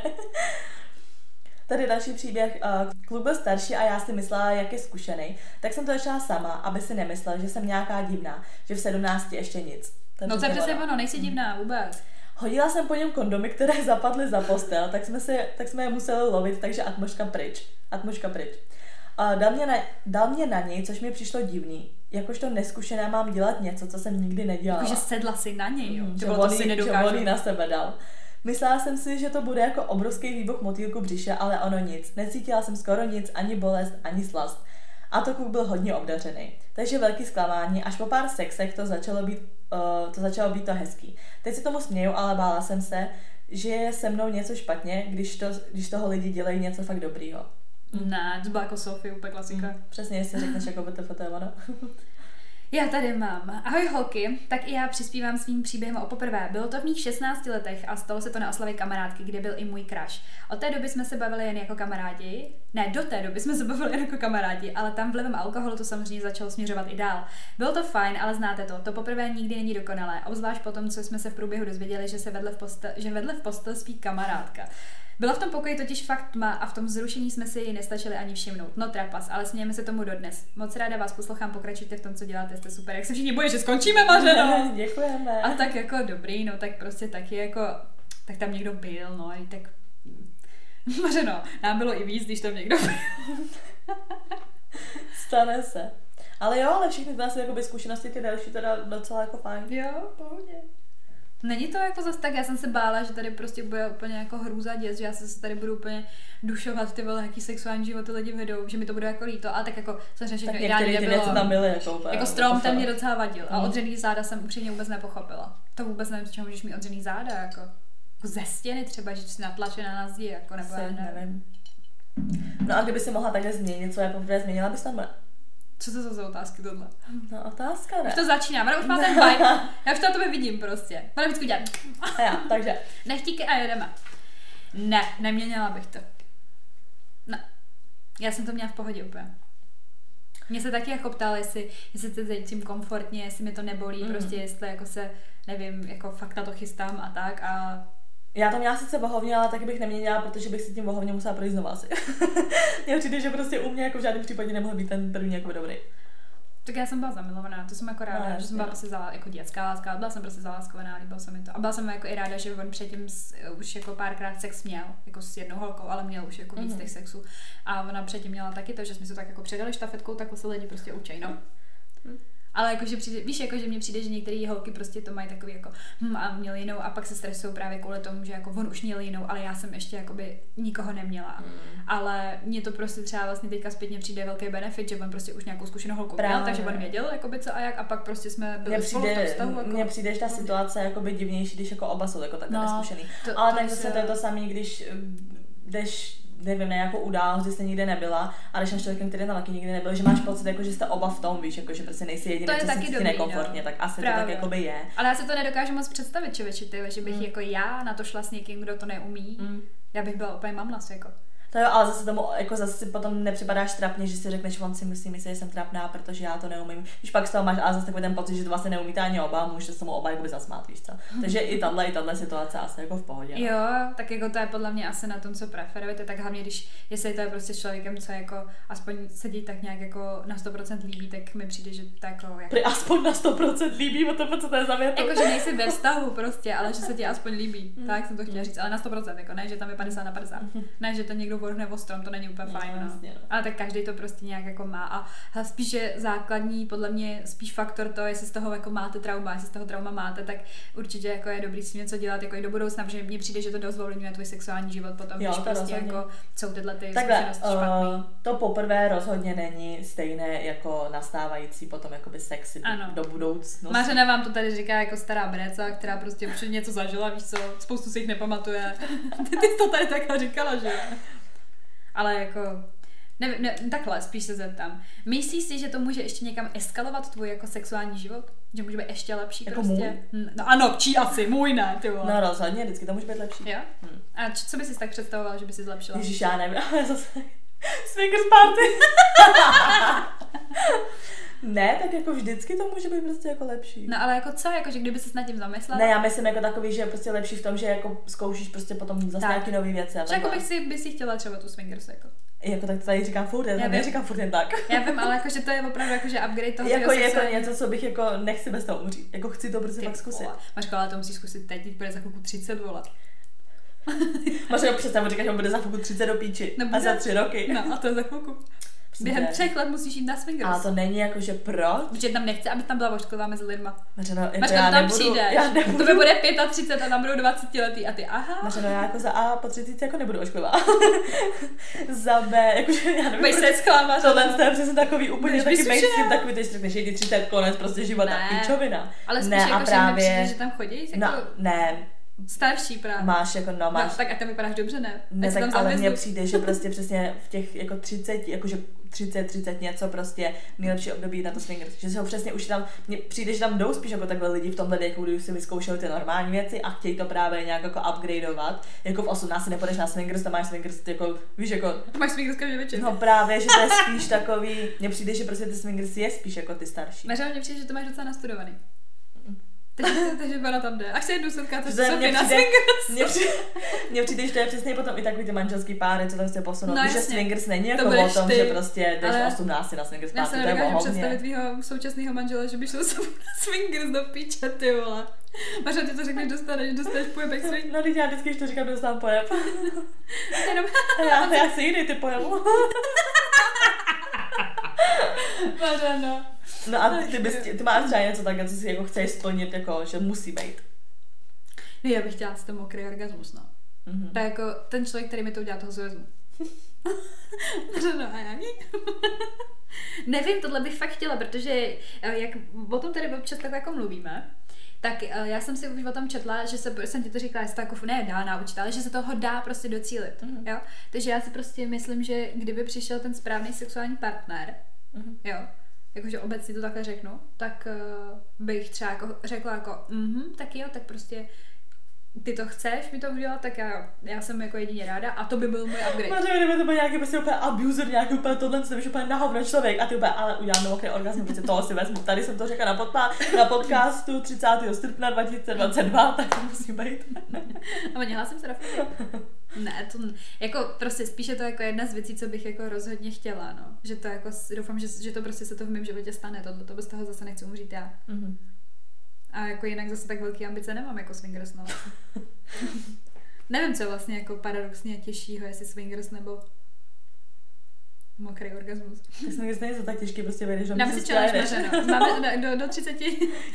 Speaker 2: Tady další příběh. Kluk byl starší a já si myslela, jak je zkušený. Tak jsem to začala sama, aby si nemyslel, že jsem nějaká divná, že v 17 ještě nic.
Speaker 1: To no to je přesně ono, nejsi divná vůbec.
Speaker 2: Hodila jsem po něm kondomy, které zapadly za postel, tak jsme, se, tak jsme je museli lovit, takže atmoška pryč. Atmoška pryč. A dal, mě na, dal mě na něj, což mi přišlo divný. Jakožto neskušená mám dělat něco, co jsem nikdy nedělala.
Speaker 1: Jakože sedla si na něj, jo?
Speaker 2: Mm, že, to si nedokážu. Že na sebe dal. Myslela jsem si, že to bude jako obrovský výbuch motýlku břiše, ale ono nic. Necítila jsem skoro nic, ani bolest, ani slast. A to kluk byl hodně obdařený. Takže velký zklamání, až po pár sexech to začalo být, uh, to začalo být to hezký. Teď si tomu směju, ale bála jsem se, že je se mnou něco špatně, když, to, když toho lidi dělají něco fakt dobrýho.
Speaker 1: Ne, to byla jako Sofie, úplně klasika. Mm,
Speaker 2: přesně, jestli řekneš jako BTF, to ono.
Speaker 1: Já tady mám. Ahoj holky, tak i já přispívám svým příběhem o poprvé. Bylo to v mých 16 letech a stalo se to na oslavě kamarádky, kde byl i můj crush. Od té doby jsme se bavili jen jako kamarádi. Ne, do té doby jsme se bavili jen jako kamarádi, ale tam vlivem alkoholu to samozřejmě začalo směřovat i dál. Bylo to fajn, ale znáte to, to poprvé nikdy není dokonalé, obzvlášť po tom, co jsme se v průběhu dozvěděli, že se vedle v postel, že vedle v postel spí kamarádka. Byla v tom pokoji totiž fakt tma a v tom zrušení jsme si ji nestačili ani všimnout. No trapas, ale smějeme se tomu dodnes. Moc ráda vás poslouchám, pokračujte v tom, co děláte, jste super. Jak se všichni bojí, že skončíme, Mařeno?
Speaker 2: Děkujeme.
Speaker 1: A tak jako dobrý, no tak prostě taky jako, tak tam někdo byl, no i tak Mařeno, nám bylo i víc, když tam někdo byl.
Speaker 2: Stane se. Ale jo, ale všechny ty jakoby zkušenosti ty další teda docela jako fajn.
Speaker 1: Jo, pohodě. Není to jako zase tak, já jsem se bála, že tady prostě bude úplně jako hrůza děs, že já se tady budu úplně dušovat ty vole, jaký sexuální životy lidi vedou, že mi to bude jako líto, a tak jako
Speaker 2: jsem všechno ideálně nebylo. Věci tam byly jako,
Speaker 1: úplně, jako strom, ten mě docela vadil a mm. odřený záda jsem upřímně vůbec nepochopila. To vůbec nevím, z čeho můžeš mít odřený záda, jako, jako ze stěny třeba, že jsi natlačená na zdi, jako nebo
Speaker 2: já nevím. nevím. No a kdyby si mohla takhle změnit, co je poprvé změnila bys tam
Speaker 1: co to jsou za otázky tohle?
Speaker 2: No otázka ne.
Speaker 1: Už to začíná, Mara už má ten vibe. Já už to na tobě vidím prostě. Mara vždycky dělat.
Speaker 2: Já, takže.
Speaker 1: Nechtíky a jedeme. Ne, neměnila bych to. Ne. Já jsem to měla v pohodě úplně. Mě se taky jako ptal, jestli, jestli se cítím komfortně, jestli mi to nebolí, mm. prostě jestli jako se, nevím, jako fakt na to chystám a tak a
Speaker 2: já to měla sice vohovně, ale taky bych neměnila, protože bych si tím vohovně musela projít znovu asi. Mně přijde, že prostě u mě jako v žádném případě nemohl být ten první jako dobrý.
Speaker 1: Tak já jsem byla zamilovaná, to jsem jako ráda, no, že jsem byla prostě zalá, jako dětská láska, byla jsem prostě zaláskovaná, líbilo se mi to. A byla jsem jako i ráda, že on předtím s, už jako párkrát sex měl, jako s jednou holkou, ale měl už jako víc mm-hmm. těch sexů. A ona předtím měla taky to, že jsme se tak jako předali štafetkou, tak se lidi prostě učej, no. Mm. Ale jakože přijde, víš, jako, že mně přijde, že některé holky prostě to mají takový jako hm, a měl jinou a pak se stresují právě kvůli tomu, že jako on už měl jinou, ale já jsem ještě jakoby nikoho neměla. Mm. Ale mně to prostě třeba vlastně teďka zpětně přijde velký benefit, že on prostě už nějakou zkušenou holku právě. měl, takže on věděl jakoby co a jak a pak prostě jsme byli mně spolu přijde, v tom
Speaker 2: Jako... Mně přijde, že ta situace jakoby divnější, když jako oba jsou jako takhle no, neskušený. To, ale to tak zase to je to samé, když jdeš nevím, na nějakou událost, že jste nikdy nebyla, a když na člověkem, který tam taky nikdy nebyl, že máš pocit, jako, že jste oba v tom, víš, jako, že prostě nejsi jediný,
Speaker 1: To je
Speaker 2: co
Speaker 1: taky
Speaker 2: se
Speaker 1: dobrý,
Speaker 2: nekomfortně,
Speaker 1: no.
Speaker 2: tak asi
Speaker 1: Právě.
Speaker 2: to tak jakoby je.
Speaker 1: Ale já si to nedokážu moc představit, člověče, ty, že bych
Speaker 2: Mm.
Speaker 1: jako já na to šla s někým, kdo to neumí.
Speaker 2: Mm.
Speaker 1: Já bych byla úplně mamlas, jako.
Speaker 2: To jo, ale zase tomu jako zase si potom nepřipadáš trapně, že si řekneš, on si musí myslet, že jsem trapná, protože já to neumím. Když pak z toho máš ale zase takový ten pocit, že to vlastně neumíte ani oba, můžete se tomu oba jakoby zasmát, víš co. Takže i tahle, i tahle situace asi jako v pohodě. no.
Speaker 1: Jo, tak jako to je podle mě asi na tom, co preferujete, tak hlavně když, jestli to je prostě člověkem, co jako aspoň sedí tak nějak jako na 100% líbí, tak mi přijde, že to jako, jako
Speaker 2: Prý aspoň na 100% líbí, o to, co to je za větu.
Speaker 1: Jako, že nejsi ve vztahu prostě, ale že se ti aspoň líbí.
Speaker 2: Mm.
Speaker 1: Tak jsem to chtěla říct, ale na 100%, jako ne, že tam je 50 na 50. Ne, že to někdo vrhne o strom, to není úplně
Speaker 2: No,
Speaker 1: fajn, no.
Speaker 2: no.
Speaker 1: Ale tak každý to prostě nějak jako má. A a spíš je základní, podle mě, spíš faktor to, jestli z toho jako máte trauma, jestli z toho trauma máte, tak určitě jako je dobrý s tím něco dělat jako i do budoucna, protože mně přijde, že to dost ovlivňuje tvůj sexuální život potom,
Speaker 2: Jo,
Speaker 1: když prostě
Speaker 2: rozhodně.
Speaker 1: jako jsou tyhle ty
Speaker 2: Takhle,
Speaker 1: zkušenosti špatný.
Speaker 2: uh, to poprvé rozhodně není stejné jako nastávající potom jakoby sexy
Speaker 1: Ano.
Speaker 2: do budoucnosti.
Speaker 1: Mařena vám to tady říká jako stará breca, která prostě už něco zažila, víš co, spoustu si jich nepamatuje. Ty, jsi to tady takhle říkala, že? Ale jako, ne, ne, takhle spíš se zeptám. Myslíš si, že to může ještě někam eskalovat tvůj jako sexuální život? Že může být ještě lepší
Speaker 2: Jako
Speaker 1: prostě? Hm, No ano, čí asi, můj ne, ty vole.
Speaker 2: No rozhodně, vždycky to může být lepší.
Speaker 1: Jo?
Speaker 2: Hm.
Speaker 1: A co bys si tak představovala, že by si zlepšila?
Speaker 2: Ježíš, já nevím, ale zase swingers party. ne, tak jako vždycky to může být prostě jako lepší.
Speaker 1: No ale jako co, jako že kdyby se nad tím zamyslela?
Speaker 2: Ne, já myslím jako takový, že je prostě lepší v tom, že jako zkoušíš prostě potom zase
Speaker 1: Tak.
Speaker 2: nějaký nový věci.
Speaker 1: Že jako bych si, by si chtěla třeba tu swingers jako.
Speaker 2: Jako tak to tady říkám furt, já
Speaker 1: Já
Speaker 2: neříkám furt jen tak.
Speaker 1: Já vím, ale jako, že to je opravdu jako, že upgrade toho
Speaker 2: jako je to něco, co bych jako nechci bez toho umřít. Jako chci to prostě fakt zkusit.
Speaker 1: Maško, ale to musíš zkusit teď, bude za chvilku 30 vole.
Speaker 2: Máš jenom představu, říkáš, že on bude za chvilku 30 do píči.
Speaker 1: Nebude.
Speaker 2: A za tři roky.
Speaker 1: No a to je za chvilku. Během
Speaker 2: Ne.
Speaker 1: třech let musíš jít na swingers.
Speaker 2: A to není jako, že proč?
Speaker 1: Protože tam nechce, aby tam byla ošklivá mezi lidma.
Speaker 2: Mařeno, jako já
Speaker 1: tam
Speaker 2: nebudu,
Speaker 1: přijdeš.
Speaker 2: já nebudu.
Speaker 1: To bude 35 a tam budou 20 letý a ty aha.
Speaker 2: Mařeno, já jako za A po 30 jako nebudu ošklivá. za B, jakože já nevím.
Speaker 1: Budeš se zklamat.
Speaker 2: Tohle to je přesně takový úplně taky mainstream, takový, si řekneš, že ti 30 konec prostě života,
Speaker 1: Ne.
Speaker 2: píčovina.
Speaker 1: Ale spíš
Speaker 2: ne,
Speaker 1: jako,
Speaker 2: a
Speaker 1: že
Speaker 2: právě,
Speaker 1: přijde, že tam chodí jako
Speaker 2: no, ne,
Speaker 1: starší právě.
Speaker 2: máš jako, no, máš,
Speaker 1: No, tak a tam vypadáš dobře, ne?
Speaker 2: Ne,
Speaker 1: se
Speaker 2: tak
Speaker 1: tam
Speaker 2: ale mně přijde, že prostě přesně v těch jako 30, jakože 30, 30 něco prostě nejlepší období na to swingers. Že se ho přesně už tam, mně přijde, že tam jdou spíš jako takhle lidi v tomhle věku, kdy už si vyzkoušeli ty normální věci a chtějí to právě nějak jako upgradeovat. Jako v 18 nepůjdeš na swingers, tam máš swingers jako, víš, jako
Speaker 1: Máš swingers každý večer.
Speaker 2: No právě, že to je spíš takový, mně přijde, že prostě ty swingers je spíš jako ty starší.
Speaker 1: Mařo, mně přijde, že to máš docela nastudovaný. Takže, takže ona tam jde. Až se jednou setkáte s
Speaker 2: to
Speaker 1: Sofie na swingers.
Speaker 2: Mně přijde, že to je přesně potom i takový ty manželský páry, co tam chce posunout.
Speaker 1: No
Speaker 2: že swingers není
Speaker 1: To
Speaker 2: jako o
Speaker 1: budeš
Speaker 2: tom,
Speaker 1: ty.
Speaker 2: že prostě jdeš
Speaker 1: Ale-
Speaker 2: 18 na swingers
Speaker 1: Já se
Speaker 2: to je o
Speaker 1: nedokážu představit tvýho současného manžela, že by šel se na swingers do píče, ty vole. Mařo, ty to řekneš, dostaneš, dostaneš pojem jak swing.
Speaker 2: No, teď já vždycky, když to říkám, dostávám pojem.
Speaker 1: Jenom,
Speaker 2: já, já si jiný ty pojemu.
Speaker 1: Mařo, no.
Speaker 2: No a ty, bys, ty máš třeba něco takhle, co si jako chceš splnit, jako, že musí být.
Speaker 1: Ne, já bych chtěla si ten mokrý orgasmus, no.
Speaker 2: Mhm.
Speaker 1: Tak jako ten člověk, který mi to udělá, toho. Mařo, no a já ne. Nevím, tohle bych fakt chtěla, protože eh, jak o tom tady občas tak jako mluvíme, tak eh, já jsem si už o tom četla, že se, jsem ti to říkala, že se to jako ne dá naučit, ale že se toho dá prostě docílit.
Speaker 2: Mhm.
Speaker 1: Jo? Takže já si prostě myslím, že kdyby přišel ten správný sexuální partner,
Speaker 2: Mhm.
Speaker 1: jo, jakože obecně to takhle řeknu, tak uh, bych třeba jako řekla jako, mhm, tak jo, tak prostě ty to chceš mi to udělat, tak já, já jsem jako jedině ráda a to by byl můj upgrade.
Speaker 2: Máš, kdyby to byl nějaký prostě úplně abuser, nějaký úplně tohle, co je úplně na hovno člověk a ty úplně, ale udělám mokrý orgasmus, prostě toho si vezmu. Tady jsem to řekla na, podpa, na podcastu 30. srpna 2022, tak to musí být.
Speaker 1: A nehlásím se do filmu. Ne, to jako prostě spíše to jako jedna z věcí, co bych jako rozhodně chtěla, no. Že to jako, doufám, že, že to prostě se to v mém životě stane, tohle to bez toho zase nechci umřít já.
Speaker 2: Mhm.
Speaker 1: A jako jinak zase tak velký ambice nemám jako swingers, no. Nevím, co vlastně jako paradoxně těžšího, jestli swingers nebo mokrý orgasmus.
Speaker 2: Tak jsem stejně to tak těžký, prostě vejdeš do
Speaker 1: Dáme si challenge. Máme do, do, do 30.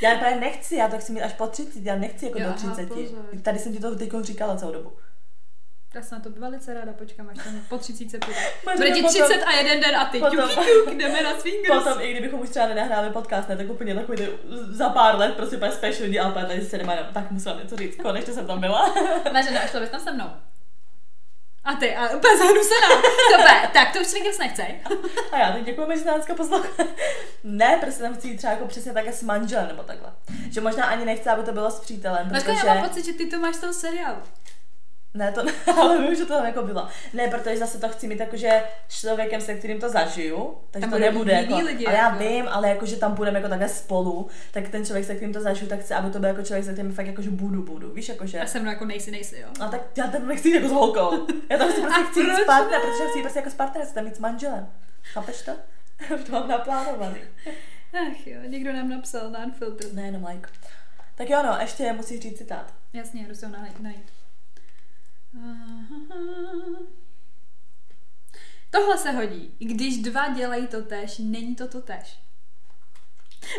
Speaker 2: Já právě nechci, já to chci mít až po 30, já nechci jako
Speaker 1: Jo,
Speaker 2: do
Speaker 1: aha,
Speaker 2: 30.
Speaker 1: pozor.
Speaker 2: Tady jsem ti to teď říkala celou dobu.
Speaker 1: Já jsem na to velice ráda, počkám, až tam po 30 půjde.
Speaker 2: Mařeno,
Speaker 1: Bude ti
Speaker 2: potom-
Speaker 1: 30 a jeden den a ty
Speaker 2: potom-
Speaker 1: ťuky ťuk, jdeme na swingers.
Speaker 2: Potom, i kdybychom už třeba nenahráli podcast, ne, tak úplně takový ty, za pár let, prostě úplně special dělal, úplně tady se nemá, tak musím něco říct, konečně jsem tam byla.
Speaker 1: A šla bys tam se mnou? A ty, a úplně zahnusená. Super, tak to už swingers nechcej.
Speaker 2: A já teď děkujeme, že nás poslouchá. Ne, prostě tam chci jít třeba jako přesně také s manželem nebo takhle. Že možná ani nechce, aby to bylo s přítelem,
Speaker 1: Počkej,
Speaker 2: protože...
Speaker 1: já mám pocit, že ty to máš z toho seriálu.
Speaker 2: Ne, to ne, ale vím, že to tam jako bylo. Ne, protože zase to chci mít jakože s člověkem, se kterým to zažiju, takže
Speaker 1: Tam
Speaker 2: to nebude jako,
Speaker 1: lidi,
Speaker 2: ale já
Speaker 1: jako.
Speaker 2: vím, ale jakože tam budeme jako takhle spolu, tak ten člověk, se kterým to zažiju, tak chci, aby to byl jako člověk, se kterým fakt jakože budu, budu, víš, jakože.
Speaker 1: A se mnou jako nejsi, nejsi, jo.
Speaker 2: A tak já tam nechci jít jako s holkou. Já tam chci prostě chci jít s partnerem,
Speaker 1: ne?
Speaker 2: protože chci prostě jako s partnerem, chci tam jít s manželem. Chápeš to? Už to mám naplánovaný.
Speaker 1: Ach jo, někdo nám napsal na Unfiltered.
Speaker 2: Ne, jenom like. Tak jo, no, ještě musíš říct citát.
Speaker 1: Jasně, jdu si ho najít. najít. Tohle se hodí. Když dva dělají to tež, není to to tež.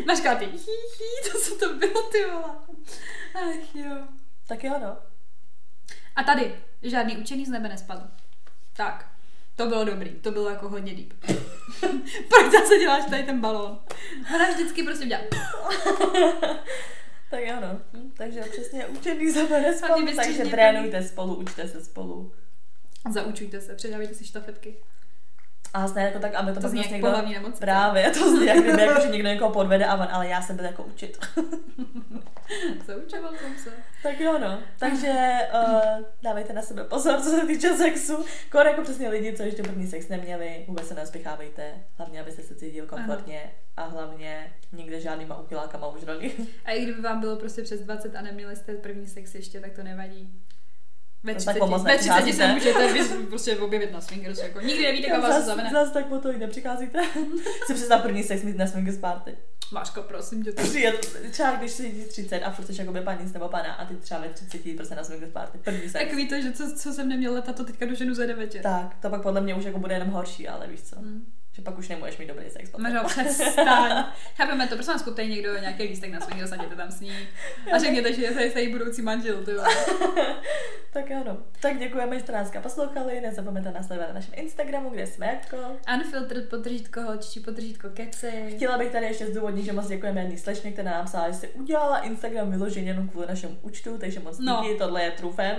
Speaker 1: Mařka ty, hí, hí, to co to bylo, ty vole. Ach jo.
Speaker 2: Tak jo, no.
Speaker 1: A tady, žádný učený z nebe nespadl. Tak, to bylo dobrý, to bylo jako hodně deep. Proč zase děláš tady ten balón? Ona vždycky prostě dělá.
Speaker 2: Tak jo, no. Hm, Takže přesně učený zabere spolu, takže trénujte spolu, učte se spolu.
Speaker 1: Zaučujte se, předávejte si štafetky.
Speaker 2: A zase jako tak, aby to,
Speaker 1: To
Speaker 2: pak
Speaker 1: zní jak
Speaker 2: někdo... Právě, to zní jak kdyby, jako, že někdo někoho podvede a on, ale já se byl jako učit.
Speaker 1: Zaučoval jsem se.
Speaker 2: tak jo, no. Takže uh, dávejte na sebe pozor, co se týče sexu. Kor jako přesně lidi, co ještě první sex neměli, vůbec se neospěchávejte. Hlavně, abyste se cítil komfortně a hlavně nikde žádnýma ukilákama už
Speaker 1: A i kdyby vám bylo prostě přes 20 a neměli jste první sex ještě, tak to nevadí. Ve
Speaker 2: To
Speaker 1: 30,
Speaker 2: tak pomoc
Speaker 1: ve 30 se můžete vy, prostě objevit na swingers, jako nikdy nevíte, kam vás to
Speaker 2: Zas,
Speaker 1: zavene.
Speaker 2: zas tak po to i nepřicházíte. si představ první sex mít na swingers party.
Speaker 1: Máško, prosím tě. To...
Speaker 2: Přijet, třeba když si 30 a furt jsi jakoby paní nebo pana a ty třeba ve 30 jít prostě na swingers party. První sex.
Speaker 1: Takový to, že co, co jsem neměl leta, to teďka doženu za devětě.
Speaker 2: Tak, to pak podle mě už jako bude jenom horší, ale víš co.
Speaker 1: Hmm.
Speaker 2: Že pak už nemůžeš mít dobrý sex. potom.
Speaker 1: Mařo, přestaň. Chápeme to, prosím vás, kupte někdo nějaký lístek na swingers a jděte tam s ní. A řekněte, že je její budoucí manžel, ty
Speaker 2: tak ano. Tak děkujeme, že jste nás poslouchali. Nezapomeňte nás sledovat na našem Instagramu, kde jsme jako.
Speaker 1: Unfiltered podržítko či podržítko keci.
Speaker 2: Chtěla bych tady ještě zdůvodnit, že moc děkujeme jedné slečně, která nám psala, že si udělala Instagram vyloženě jenom kvůli našemu účtu, takže moc díky,
Speaker 1: No.
Speaker 2: tohle je true fan.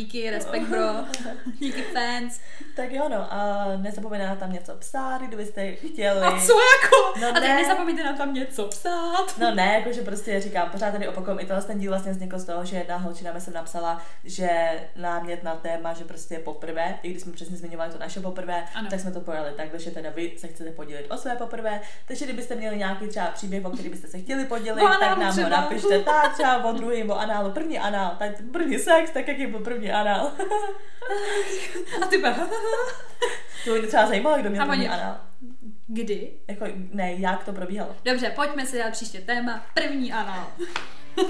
Speaker 1: Díky, respekt bro. Díky fans.
Speaker 2: tak jo, no a nezapomeňte tam něco psát, kdybyste chtěli.
Speaker 1: A co jako?
Speaker 2: No
Speaker 1: a
Speaker 2: ne.
Speaker 1: nezapomeňte na tam něco psát.
Speaker 2: No ne, jakože prostě říkám, pořád tady opakujem, i tohle ten díl vlastně vznikl z toho, že jedna holčina mi sem napsala, že námět na téma, že prostě je poprvé, i když jsme přesně zmiňovali to naše poprvé,
Speaker 1: Ano.
Speaker 2: tak jsme to pojali takhle, že teda vy se chcete podělit o své poprvé, takže kdybyste měli nějaký třeba příběh, o který byste se chtěli podělit, tak nám ho
Speaker 1: třeba.
Speaker 2: napište, tak třeba o druhým, o análu, první anál, tak první sex, tak jaký byl první anál.
Speaker 1: A ty ba-
Speaker 2: to by mě třeba zajímalo, kdo měl
Speaker 1: A oni-
Speaker 2: anál.
Speaker 1: Kdy?
Speaker 2: Jako, ne, jak to probíhalo.
Speaker 1: Dobře, pojďme si dát příště téma. První anál.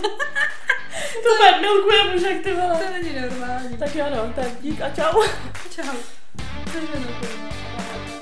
Speaker 2: To tak milkujeme už jak ty vole.
Speaker 1: To není normální.
Speaker 2: Tak jo no, tak dík a čau.
Speaker 1: Čau. Což je normální.